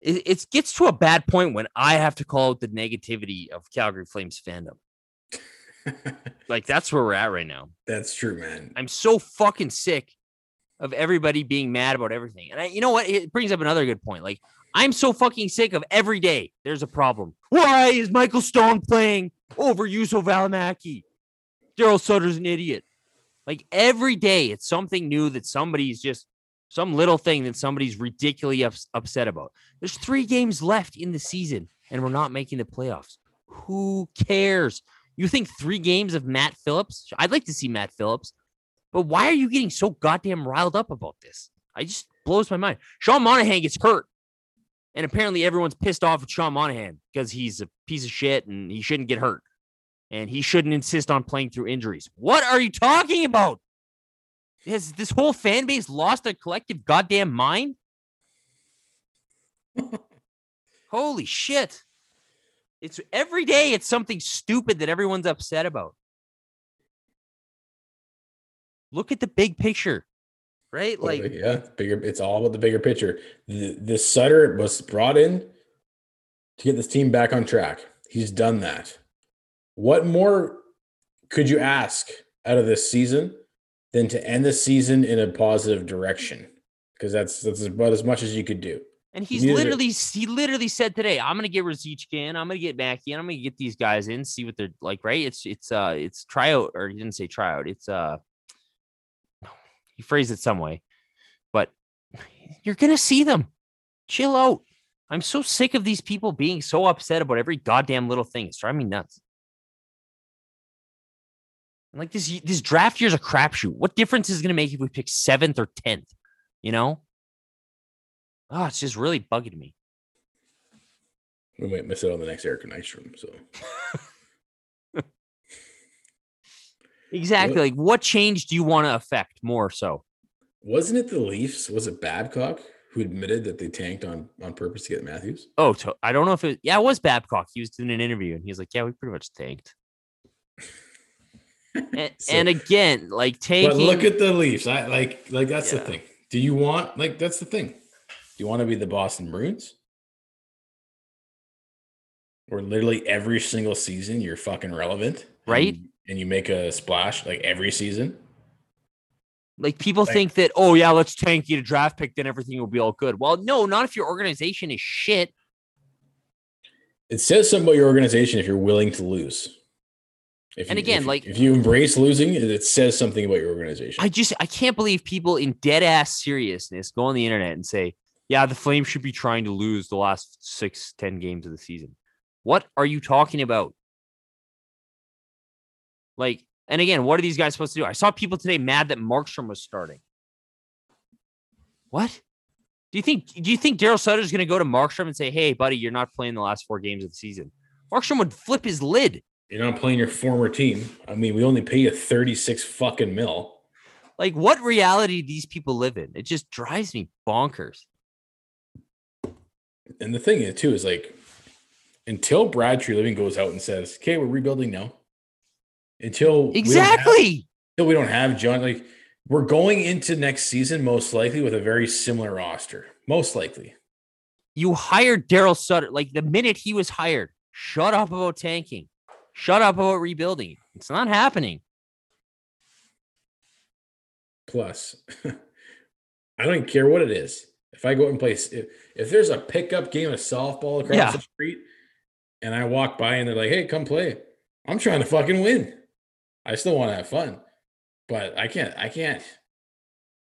It, it gets to a bad point when I have to call out the negativity of Calgary Flames fandom. like that's where we're at right now. That's true, man. I'm so fucking sick of everybody being mad about everything. And I, you know what? It brings up another good point. Like I'm so fucking sick of every day. There's a problem. Why is Michael Stone playing over Juuso Valimaki? Daryl Sutter's an idiot. Like every day, it's something new that somebody's just some little thing that somebody's ridiculously ups- upset about. There's three games left in the season, and we're not making the playoffs. Who cares? You think three games of Matt Phillips? I'd like to see Matt Phillips, but why are you getting so goddamn riled up about this? I just blows my mind. Sean Monahan gets hurt. And apparently everyone's pissed off at Sean Monahan because he's a piece of shit and he shouldn't get hurt. And he shouldn't insist on playing through injuries. What are you talking about? Has this whole fan base lost a collective goddamn mind? Holy shit. It's every day it's something stupid that everyone's upset about. Look at the big picture, right? Like, yeah, bigger. It's all about the bigger picture. The, the Sutter was brought in to get this team back on track. He's done that. What more could you ask out of this season than to end the season in a positive direction? Because that's that's about as much as you could do. And he's literally he literally said today, I'm gonna get Ruzicka I'm gonna get Mackey, and I'm gonna get these guys in, see what they're like, right? It's it's uh it's tryout, or he didn't say tryout, it's uh he phrased it some way, but you're gonna see them. Chill out. I'm so sick of these people being so upset about every goddamn little thing. It's driving me nuts. Like this, this draft year's a crapshoot. What difference is it going to make if we pick seventh or tenth? You know, Oh, it's just really bugging me. We might miss it on the next Eric Nystrom. So exactly. What, like what change do you want to affect more so? Wasn't it the Leafs? Was it Babcock who admitted that they tanked on on purpose to get Matthews? Oh, to, I don't know if it yeah, it was Babcock. He was doing an interview and he was like, Yeah, we pretty much tanked. And, so, and, again, like taking But look at the Leafs. I like like that's yeah. the thing. Do you want like that's the thing? Do you want to be the Boston Bruins? Where literally every single season you're fucking relevant, right? And, and you make a splash like every season. Like people like, think that, oh yeah, let's tank you to draft pick, then everything will be all good. Well, no, not if your organization is shit. It says something about your organization if you're willing to lose. If and you, again, if, like if you embrace losing, it says something about your organization. I just I can't believe people in dead ass seriousness go on the internet and say, yeah, the Flames should be trying to lose the last six, ten games of the season. What are you talking about? Like, and again, what are these guys supposed to do? I saw people today mad that Markstrom was starting. What? Do you think do you think Daryl Sutter is going to go to Markstrom and say, "Hey, buddy, you're not playing the last four games of the season"? Markstrom would flip his lid. You're not playing your former team. I mean, we only pay you 36 fucking mil. Like, what reality these people live in? It just drives me bonkers and the thing is too is like until Brad Treliving goes out and says, "Okay, we're rebuilding now," until exactly we have, until we don't have John, like we're going into next season most likely with a very similar roster, most likely. You hired Daryl Sutter like the minute he was hired. Shut up about tanking. Shut up about rebuilding. It's not happening. Plus, I don't care what it is. If I go out and play, if, if there's a pickup game of softball across yeah. the street and I walk by and they're like, hey, come play, I'm trying to fucking win. I still want to have fun, but I can't. I can't.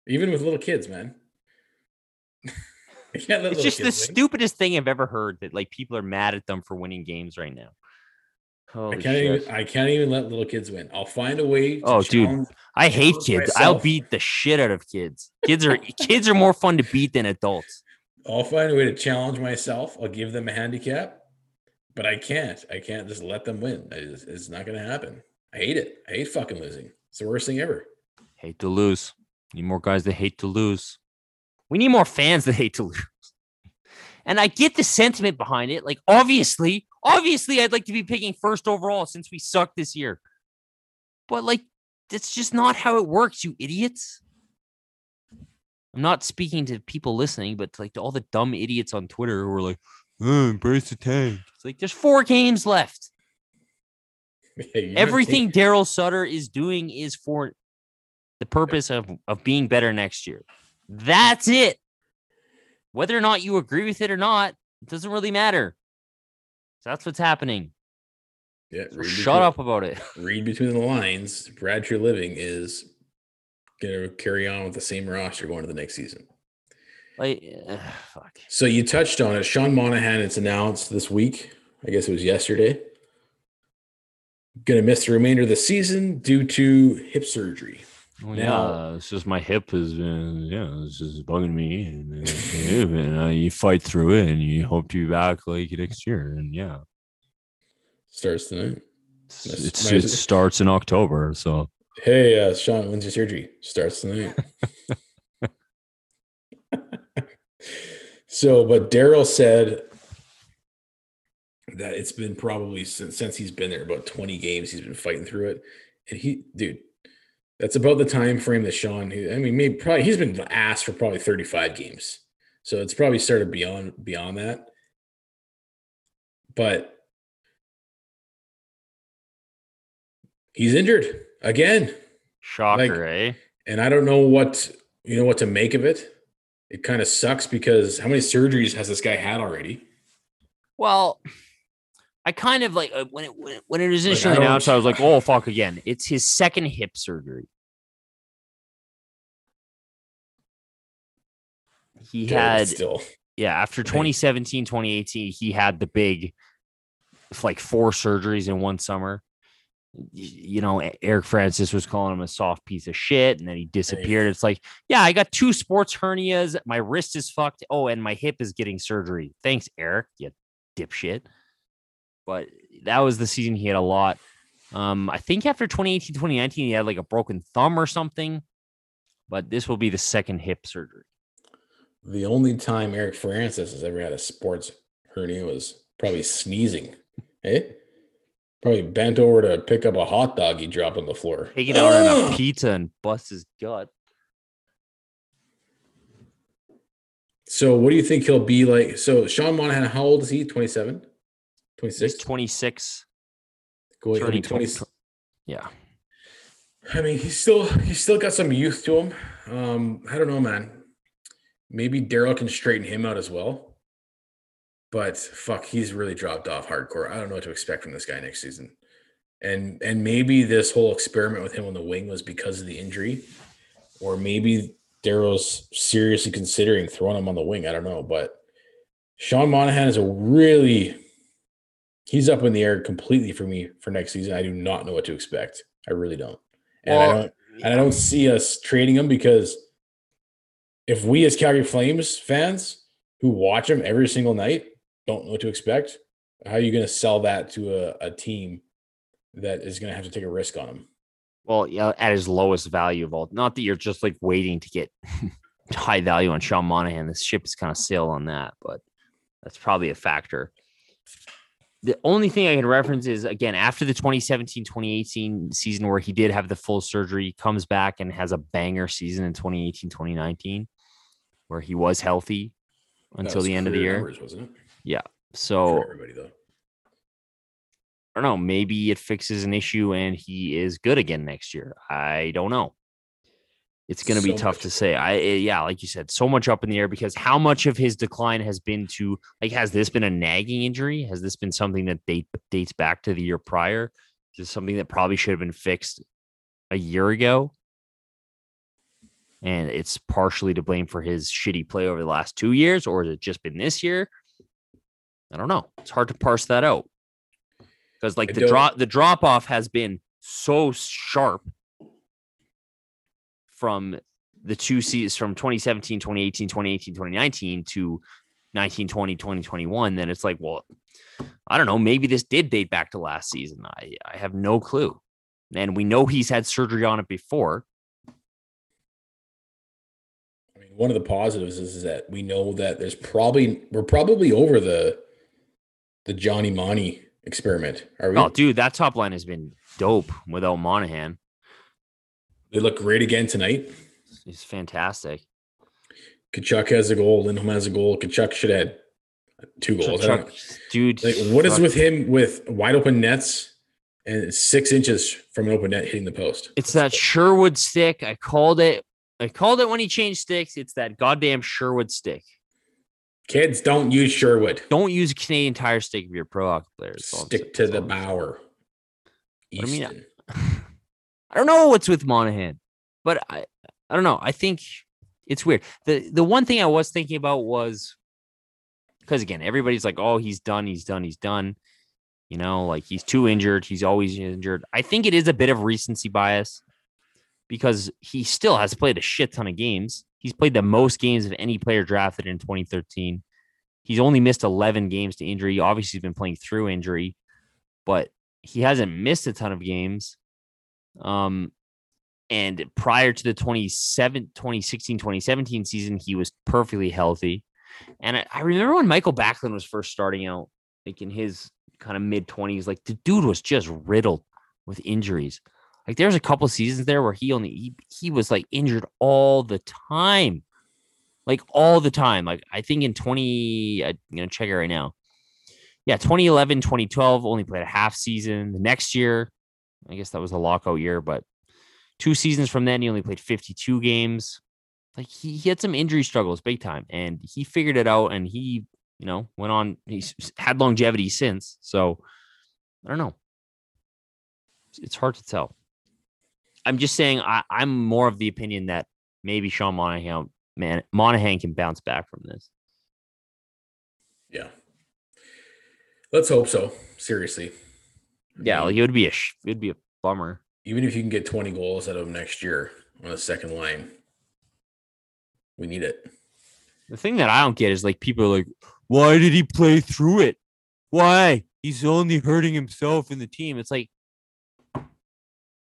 Even with little kids, man. I can't let It's just the win. stupidest thing I've ever heard that like people are mad at them for winning games right now. Oh, I can't shit. even. I can't even let little kids win. I'll find a way. To Oh, dude. I hate kids. I'll beat the shit out of kids. Kids are kids are more fun to beat than adults. I'll find a way to challenge myself. I'll give them a handicap, but I can't. I can't just let them win. Just- it's not going to happen. I hate it. I hate fucking losing. It's the worst thing ever. Hate to lose. Need more guys that hate to lose. We need more fans that hate to lose. And I get the sentiment behind it. Like, obviously, obviously, I'd like to be picking first overall since we suck this year. But like, that's just not how it works, you idiots. I'm not speaking to people listening, but like to all the dumb idiots on Twitter who are like, oh, embrace the tank. It's like there's four games left. Yeah, Everything Daryl Sutter is doing is for the purpose of, of being better next year. That's it. Whether or not you agree with it or not, it doesn't really matter. So that's what's happening. yeah, So shut up about it. Read between the lines. Brad Living is going to carry on with the same roster going to the next season. Like, ugh, fuck. So you touched on it. Sean Monahan, it's announced this week. I guess it was yesterday. Going to miss the remainder of the season due to hip surgery. Well, Now- yeah, it's just my hip has been, yeah, it's just bugging me, and, uh, and uh, you fight through it, and you hope to be back like next year, and yeah, Starts tonight. it's, it's, it starts in October, so Hey, uh, Sean, when's your surgery? Starts tonight. so, but Daryl said that it's been probably since, since he's been there about 20 games, he's been fighting through it. And he, dude, that's about the time frame that Sean, I mean, maybe probably he's been asked for probably 35 games. So it's probably started beyond beyond that. But he's injured again. shocker, eh? and I don't know what you know what to make of it. It kind of sucks because how many surgeries has this guy had already? Well, I kind of like uh, when it when it, when it was initially don't- announced, I was like, "Oh fuck!" Again, it's his second hip surgery. He Okay, but had still yeah after Right. 2017 2018 he had the big like four surgeries in one summer you know eric francis was calling him a soft piece of shit and then he disappeared it's like yeah i got two sports hernias my wrist is fucked oh and my hip is getting surgery thanks eric you dipshit but that was the season he had a lot um i think after 2018 2019 he had like a broken thumb or something but this will be the second hip surgery the only time Eric Francis has ever had a sports hernia was probably sneezing. Eh? Probably bent over to pick up a hot dog he dropped on the floor. take it out on a pizza and bust his gut. So what do you think he'll be like? So Sean Monahan, how old is he? 27? He's 26? 26. Going he'll 20. 20 Yeah. I mean, he's still he's still got some youth to him. Um, I don't know, man. Maybe Daryl can straighten him out as well. But fuck, he's really dropped off hardcore. I don't know what to expect from this guy next season. And and maybe this whole experiment with him on the wing was because of the injury, or maybe Daryl's seriously considering throwing him on the wing. I don't know, but Sean Monahan is a really he's up in the air completely for me for next season. I do not know what to expect. I really don't. And I don't and I don't see us trading him because if we as Calgary Flames fans who watch him every single night don't know what to expect, how are you going to sell that to a, a team that is going to have to take a risk on him? Well, yeah, at his lowest value of all. Not that you're just like waiting to get high value on Sean Monahan. This ship is kind of sailed on that, but that's probably a factor. The only thing I can reference is again after the 2017 2018 season where he did have the full surgery, comes back and has a banger season in 2018 2019 where he was healthy until was the end of the year. numbers, wasn't it? So everybody though. I don't know. Maybe it fixes an issue and he is good again next year. I don't know. It's going to be tough much- to say. I eh, yeah, like you said, so much up in the air because how much of his decline has been to like has this been a nagging injury? Has this been something that date, dates back to the year prior? Is this something that probably should have been fixed a year ago? And it's partially to blame for his shitty play over the last two years, or has it just been this year? I don't know. It's hard to parse that out because, like, I the drop the drop off has been so sharp from the two seasons from 2017, 2018, 2018, 2019 to 19, 20, 2021, then it's like, well, I don't know. Maybe this did date back to last season. I, I have no clue. And we know he's had surgery on it before. I mean, one of the positives is, is that we know that there's probably we're probably over the the Johnny Monty experiment. Are we? Oh, dude, that top line has been dope without Monahan. They look great again tonight. He's fantastic. Tkachuk has a goal. Lindholm has a goal. Tkachuk should have two goals. Dude, Like, what is with him with wide open nets and six inches from an open net hitting the post? It's that Sherwood stick. I called it. I called it when he changed sticks. It's that goddamn Sherwood stick. Kids don't use Sherwood. Don't use Canadian Tire stick if you're pro hockey player. That's all I'm Stick to the I'm Bauer. I mean, Easton. I don't know what's with Monahan, but I I don't know. I think it's weird. The the one thing I was thinking about was because again, everybody's like, oh, he's done, he's done, he's done. You know, like he's too injured. He's always injured. I think it is a bit of recency bias because he still has played a shit ton of games. He's played the most games of any player drafted in 2013. He's only missed 11 games to injury. Obviously, he's been playing through injury, but he hasn't missed a ton of games. Um, and prior to the 27, 2016 2017 season, he was perfectly healthy. And I, I remember when Michael Backlund was first starting out, like in his kind of mid 20s, like the dude was just riddled with injuries. Like there's a couple seasons there where he only he, he was like injured all the time. Like all the time. Like I think in 20, I'm gonna check it right now. Yeah, 2011, 2012, only played a half season. The next year, I guess that was a lockout year, but two seasons from then, he only played 52 games. Like he, he had some injury struggles big time, and he figured it out and he, you know, went on. He's had longevity since. So I don't know. It's- hard to tell. I'm just saying I, I'm more of the opinion that maybe Sean Monahan man Monahan can bounce back from this. yeah. Let's hope so. Seriously. Yeah, like it would be a sh- it would be a bummer. even if you can get 20 goals out of him next year on the second line, we need it. The thing that I don't get is like people are like, why did he play through it? Why? He's only hurting himself and the team. It's like,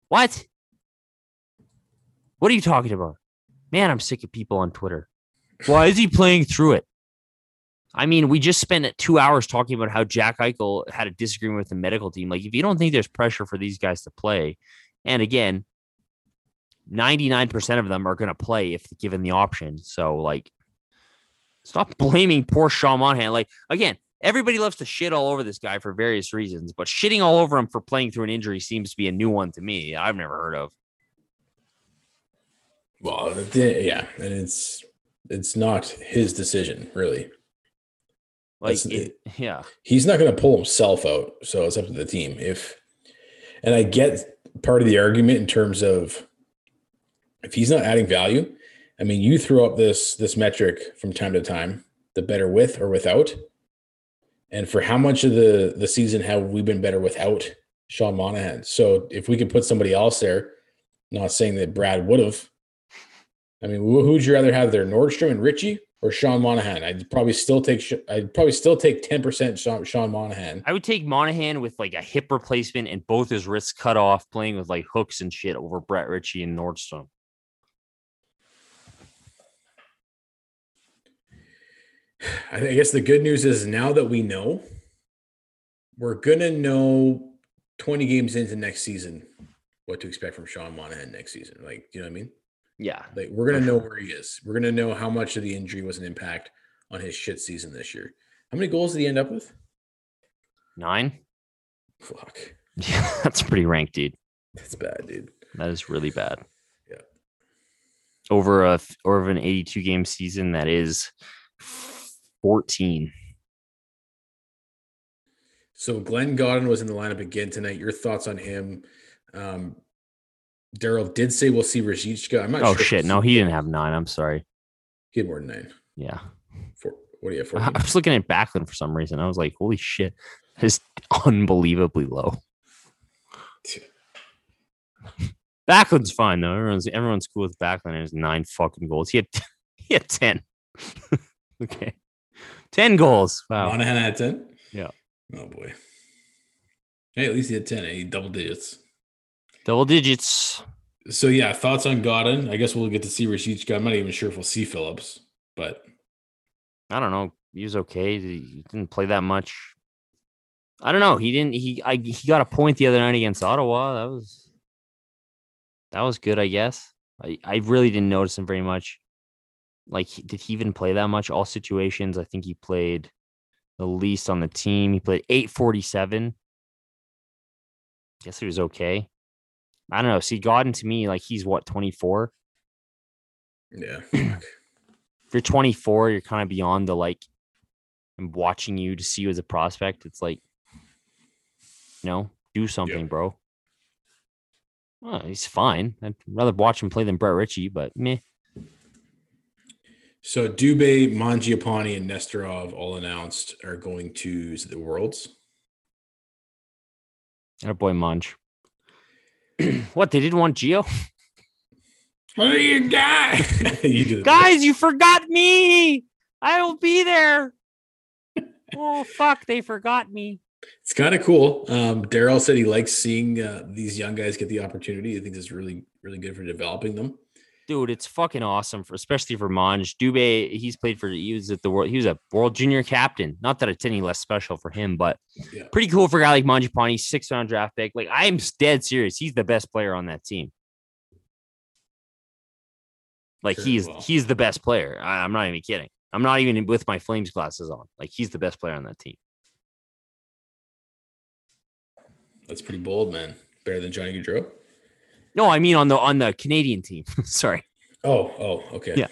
what? What are you talking about? Man, I'm sick of people on Twitter. Why is he playing through it? I mean, we just spent two hours talking about how Jack Eichel had a disagreement with the medical team. Like, if you don't think there's pressure for these guys to play, and again, 99% of them are going to play if given the option. So, like, stop blaming poor Sean Monahan. Like, again, everybody loves to shit all over this guy for various reasons, but shitting all over him for playing through an injury seems to be a new one to me. I've never heard of. Well, yeah, and it's it's not his decision, really. Like, it- yeah. He's not going to pull himself out, so it's up to the team. If and I get part of the argument in terms of if he's not adding value. I mean, you throw up this this metric from time to time, the better with or without. And for how much of the the season have we been better without Sean Monahan? So if we could put somebody else there, not saying that Brad would have. I mean, who who'd you rather have there, Nordstrom and Ritchie or Sean Monahan? I'd probably still take I'd probably still take ten percent Sean, Sean Monahan. I would take Monahan with like a hip replacement and both his wrists cut off, playing with like hooks and shit over Brett Ritchie and Nordstrom. I I guess the good news is now that we know, we're gonna know 20 games into next season what to expect from Sean Monahan next season. Like, do you know what I mean? Yeah. Like, we're gonna know where he is. We're gonna know how much of the injury was an impact on his shit season this year. How many goals did he end up with? Nine? Fuck, Yeah, that's pretty rank, dude. that's bad, dude. That is really bad. Yeah. Over a f- over an 82 game season, that is 14. So Glenn Gawdin was in the lineup again tonight. Your thoughts on him? Um, Daryl did say we'll see Ruzicka. I'm not Oh sure. shit! No, he didn't have nine. I'm sorry. he had more than nine. Yeah, Four, what do you have? I was looking at Backlund for some reason. I was like, holy shit, it's unbelievably low. Backlund's fine though. Everyone's everyone's cool with Backlund. and His nine fucking goals. He had he had ten. okay, ten goals. Wow. Monahan had 10? Yeah. Oh boy. Hey, at least he had 10. eh? double digits. Double digits. So yeah, thoughts on Gawdin? I guess we'll get to see Rashid. I'm not even sure if we'll see Phillips, but I don't know. He was okay. He he didn't play that much. I don't know. He didn't. He I, he got a point the other night against Ottawa. That was that was good. I guess. I I really didn't notice him very much. Like, did he even play that much? All situations. I think he played the least on the team. He played eight forty seven. Guess he was okay. I don't know. See, Gawdin to me, like he's what twenty four. yeah. if you're 24, you're kind of beyond the like I'm watching you to see you as a prospect. It's like, you know, do something, bro. Well, he's fine. I'd rather watch him play than Brett Ritchie, but meh. so Dubé, Mangiapane, and Nesterov all announced are going to the Worlds. And a boy Munch. what they didn't want Gio? What do you got? you Guys, you forgot me. I will be there. oh fuck, they forgot me. It's kind of cool. Um, Darryl said he likes seeing uh, these young guys get the opportunity. He thinks it's really, really good for developing them. Dude, it's fucking awesome for especially for Monge. Dubé, he's played for he was at the world, he was a world junior captain. Not that it's any less special for him, but Yeah. pretty cool for a guy like Mangiapane, six round draft pick. Like I'm dead serious. He's the best player on that team. Like Sure, he's well. he's the best player. I, I'm not even kidding. I'm not even with my Flames glasses on. Like he's the best player on that team. That's pretty bold, man. Better than Johnny Gaudreau. No, I mean on the on the Canadian team. Sorry. Oh, oh, okay. Yeah.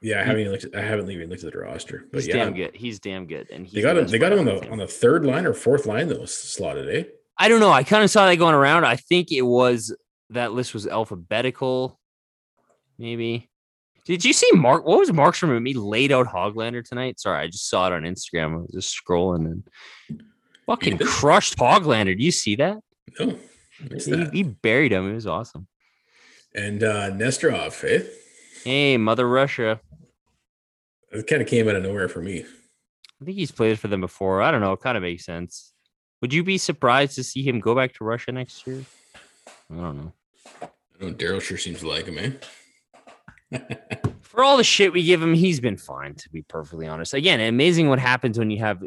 Yeah, I haven't even looked. At, I haven't even looked at the roster, but yeah. He's yeah, damn good. He's damn good. And they got the him. They got him on on the team. on the third line or fourth line. That was slotted, eh? I don't know. I kind of saw that going around. I think it was that list was alphabetical. Maybe. Did you see Mark? What was Mark's from me laid out Hoglander tonight? Sorry, I just saw it on Instagram. I was just scrolling and fucking crushed Hoglander. Do you see that? No, I missed He, he buried him. It was awesome. And uh Nesterov, eh? Hey, Mother Russia. It kind of came out of nowhere for me. I think he's played for them before. I don't know. It kind of makes sense. Would you be surprised to see him go back to Russia next year? I don't know. I know Darryl sure seems to like him, eh? for all the shit we give him, he's been fine, to be perfectly honest. Again, amazing what happens when you have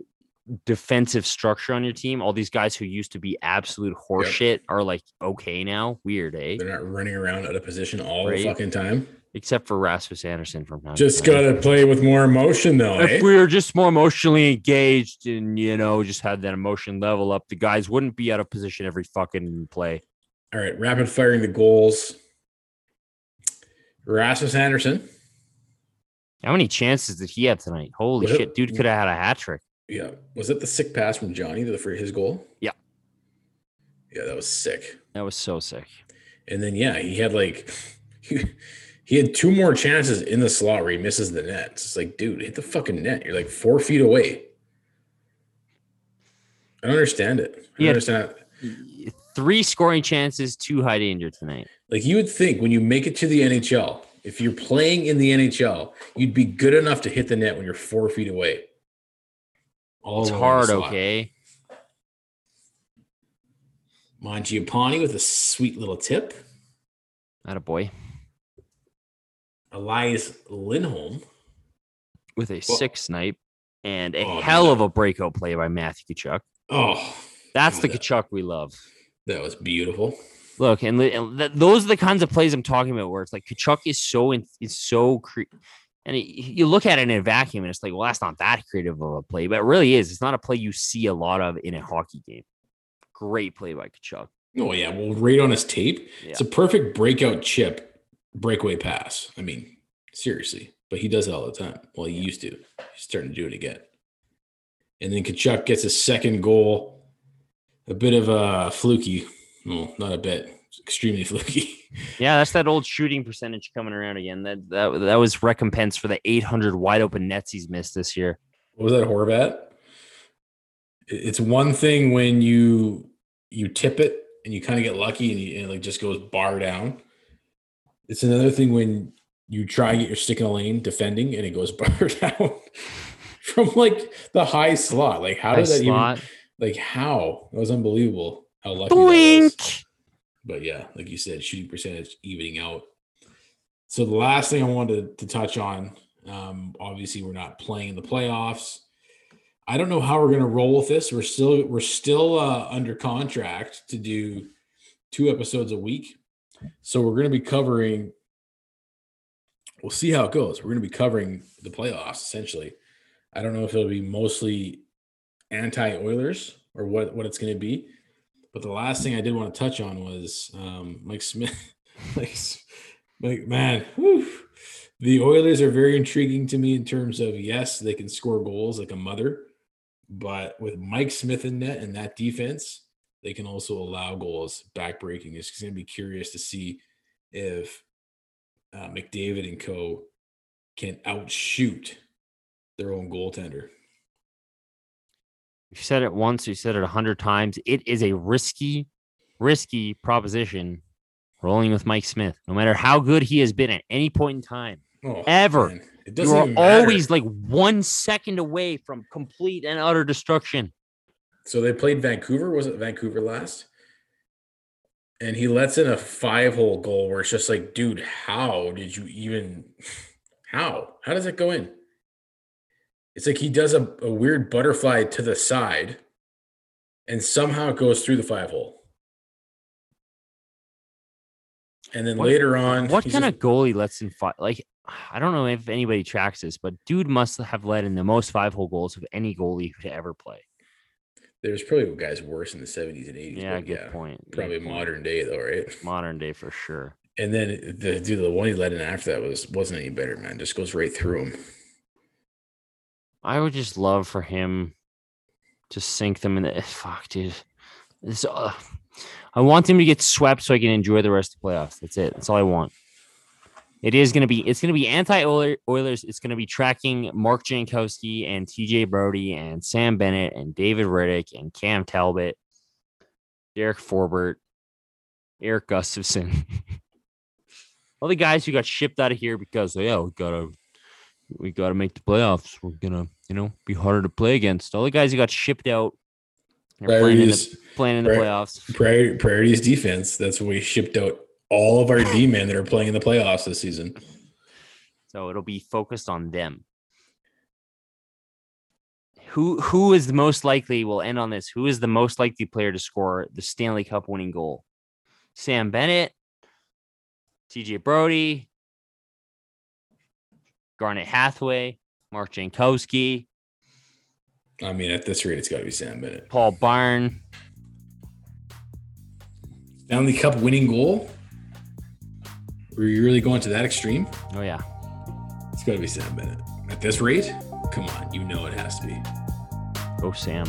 defensive structure on your team. All these guys who used to be absolute horseshit are like okay now. Weird, eh? They're not running around out of position all Right. the fucking time. Except for Rasmus Andersson from time Just gotta play with more emotion, though. If Eh? we were just more emotionally engaged and you know just had that emotion level up, the guys wouldn't be out of position every fucking play. All right, rapid firing the goals. Rasmus Andersson. How many chances did he have tonight? Holy it- shit, dude could have had a hat trick. Yeah, was it the sick pass from Johnny to the for his goal? Yeah. Yeah, that was sick. That was so sick. And then yeah, he had like he, he had two more chances in the slot where he misses the net. It's like, dude, hit the fucking net. You're like four feet away. I don't understand it. I don't Yeah. understand. Three scoring chances, two high danger tonight. Like you would think when you make it to the NHL, if you're playing in the NHL, you'd be good enough to hit the net when you're four feet away. All It's alone in the hard, okay. Mangiapane with a sweet little tip. Not a boy. Elias Lindholm. with a Well- six snipe and a Oh, hell no. of a breakout play by Matthew Tkachuk. Oh, That's the that- Tkachuk we love. that was beautiful. Look, and, and th- those are the kinds of plays I'm talking about, where it's like Tkachuk is so in, is so cre- and it, you look at it in a vacuum, and it's like, well, that's not that creative of a play, but it really is. It's not a play you see a lot of in a hockey game. Great play by Tkachuk. Oh yeah, well, right on his tape, it's a perfect breakout chip, breakaway pass. I mean, seriously, but he does it all the time. Well, he used to. He's starting to do it again. and then Tkachuk gets a second goal. A bit of a fluky. Well, not a bit. Extremely fluky. Yeah, that's that old shooting percentage coming around again. That that that was recompense for the 800 wide open nets he's missed this year. What was that Horvat? It's one thing when you you tip it and you kind of get lucky and, you, and it like just goes bar down. It's another thing when you try and get your stick in a lane defending and it goes bar down from like the high slot. Like how High did that slot. even like how? That was unbelievable. How lucky. Boink. But yeah, like you said, shooting percentage evening out. So the last thing I wanted to touch on, um, obviously we're not playing in the playoffs. I don't know how we're gonna roll with this. We're still we're still uh, under contract to do two episodes a week. So we're gonna be covering. We'll see how it goes. We're gonna be covering the playoffs essentially. I don't know if it'll be mostly anti Oilers or what what it's gonna be. But the last thing I did want to touch on was um, Mike Smith. like, man, whew. the Oilers are very intriguing to me in terms of yes, they can score goals like a mother, but with Mike Smith in net and that defense, they can also allow goals backbreaking. It's going to be curious to see if uh, McDavid and Co. can outshoot their own goaltender. You said it once, you said it a hundred times. It is a risky, risky proposition rolling with Mike Smith. No matter how good he has been at any point in time, Oh, Ever. man. It you doesn't are always like one second away from complete and utter destruction. So they played Vancouver. Was it Vancouver last? And he lets in a five hole goal where it's just like, dude, how did you even? How? How does it go in? It's like he does a, a weird butterfly to the side and somehow it goes through the five hole. And then What- later on, What kind just- of goalie lets in five? Like, I don't know if anybody tracks this, but dude must have led in the most five hole goals of any goalie to ever play. there's probably guys worse in the 70s and 80s. Yeah, good point. good Probably point. modern day though, right? modern day for sure. And then the dude, the one he let in after that was wasn't any better, man. Just goes right through him. I would just love for him to sink them in the fuck, dude. This, uh, I want him to get swept so I can enjoy the rest of the playoffs. That's it. That's all I want. It is gonna be. It's gonna be anti Oilers. It's gonna be tracking Mark Jankowski and T.J. Brodie and Sam Bennett and David Rittich and Cam Talbot, Derek Forbort, Erik Gustafsson. all the guys who got shipped out of here because yeah, we gotta we gotta make the playoffs. We're gonna, you know, be harder to play against. All the guys who got shipped out. They're playing in the, playing in the playoffs. prior, priorities defense. That's when we shipped out all of our D men that are playing in the playoffs this season. So it'll be focused on them. Who who is the most likely? We'll end on this. Who is the most likely player to score the Stanley Cup winning goal? Sam Bennett, TJ Brodie, Garnet Hathaway, Mark Jankowski, I mean, at this rate, it's got to be Sam Bennett. Paul Byron. Stanley Cup winning goal. Were you really going to that extreme? Oh yeah, It's got to be Sam Bennett. At this rate, come on, you know it has to be. go Sam.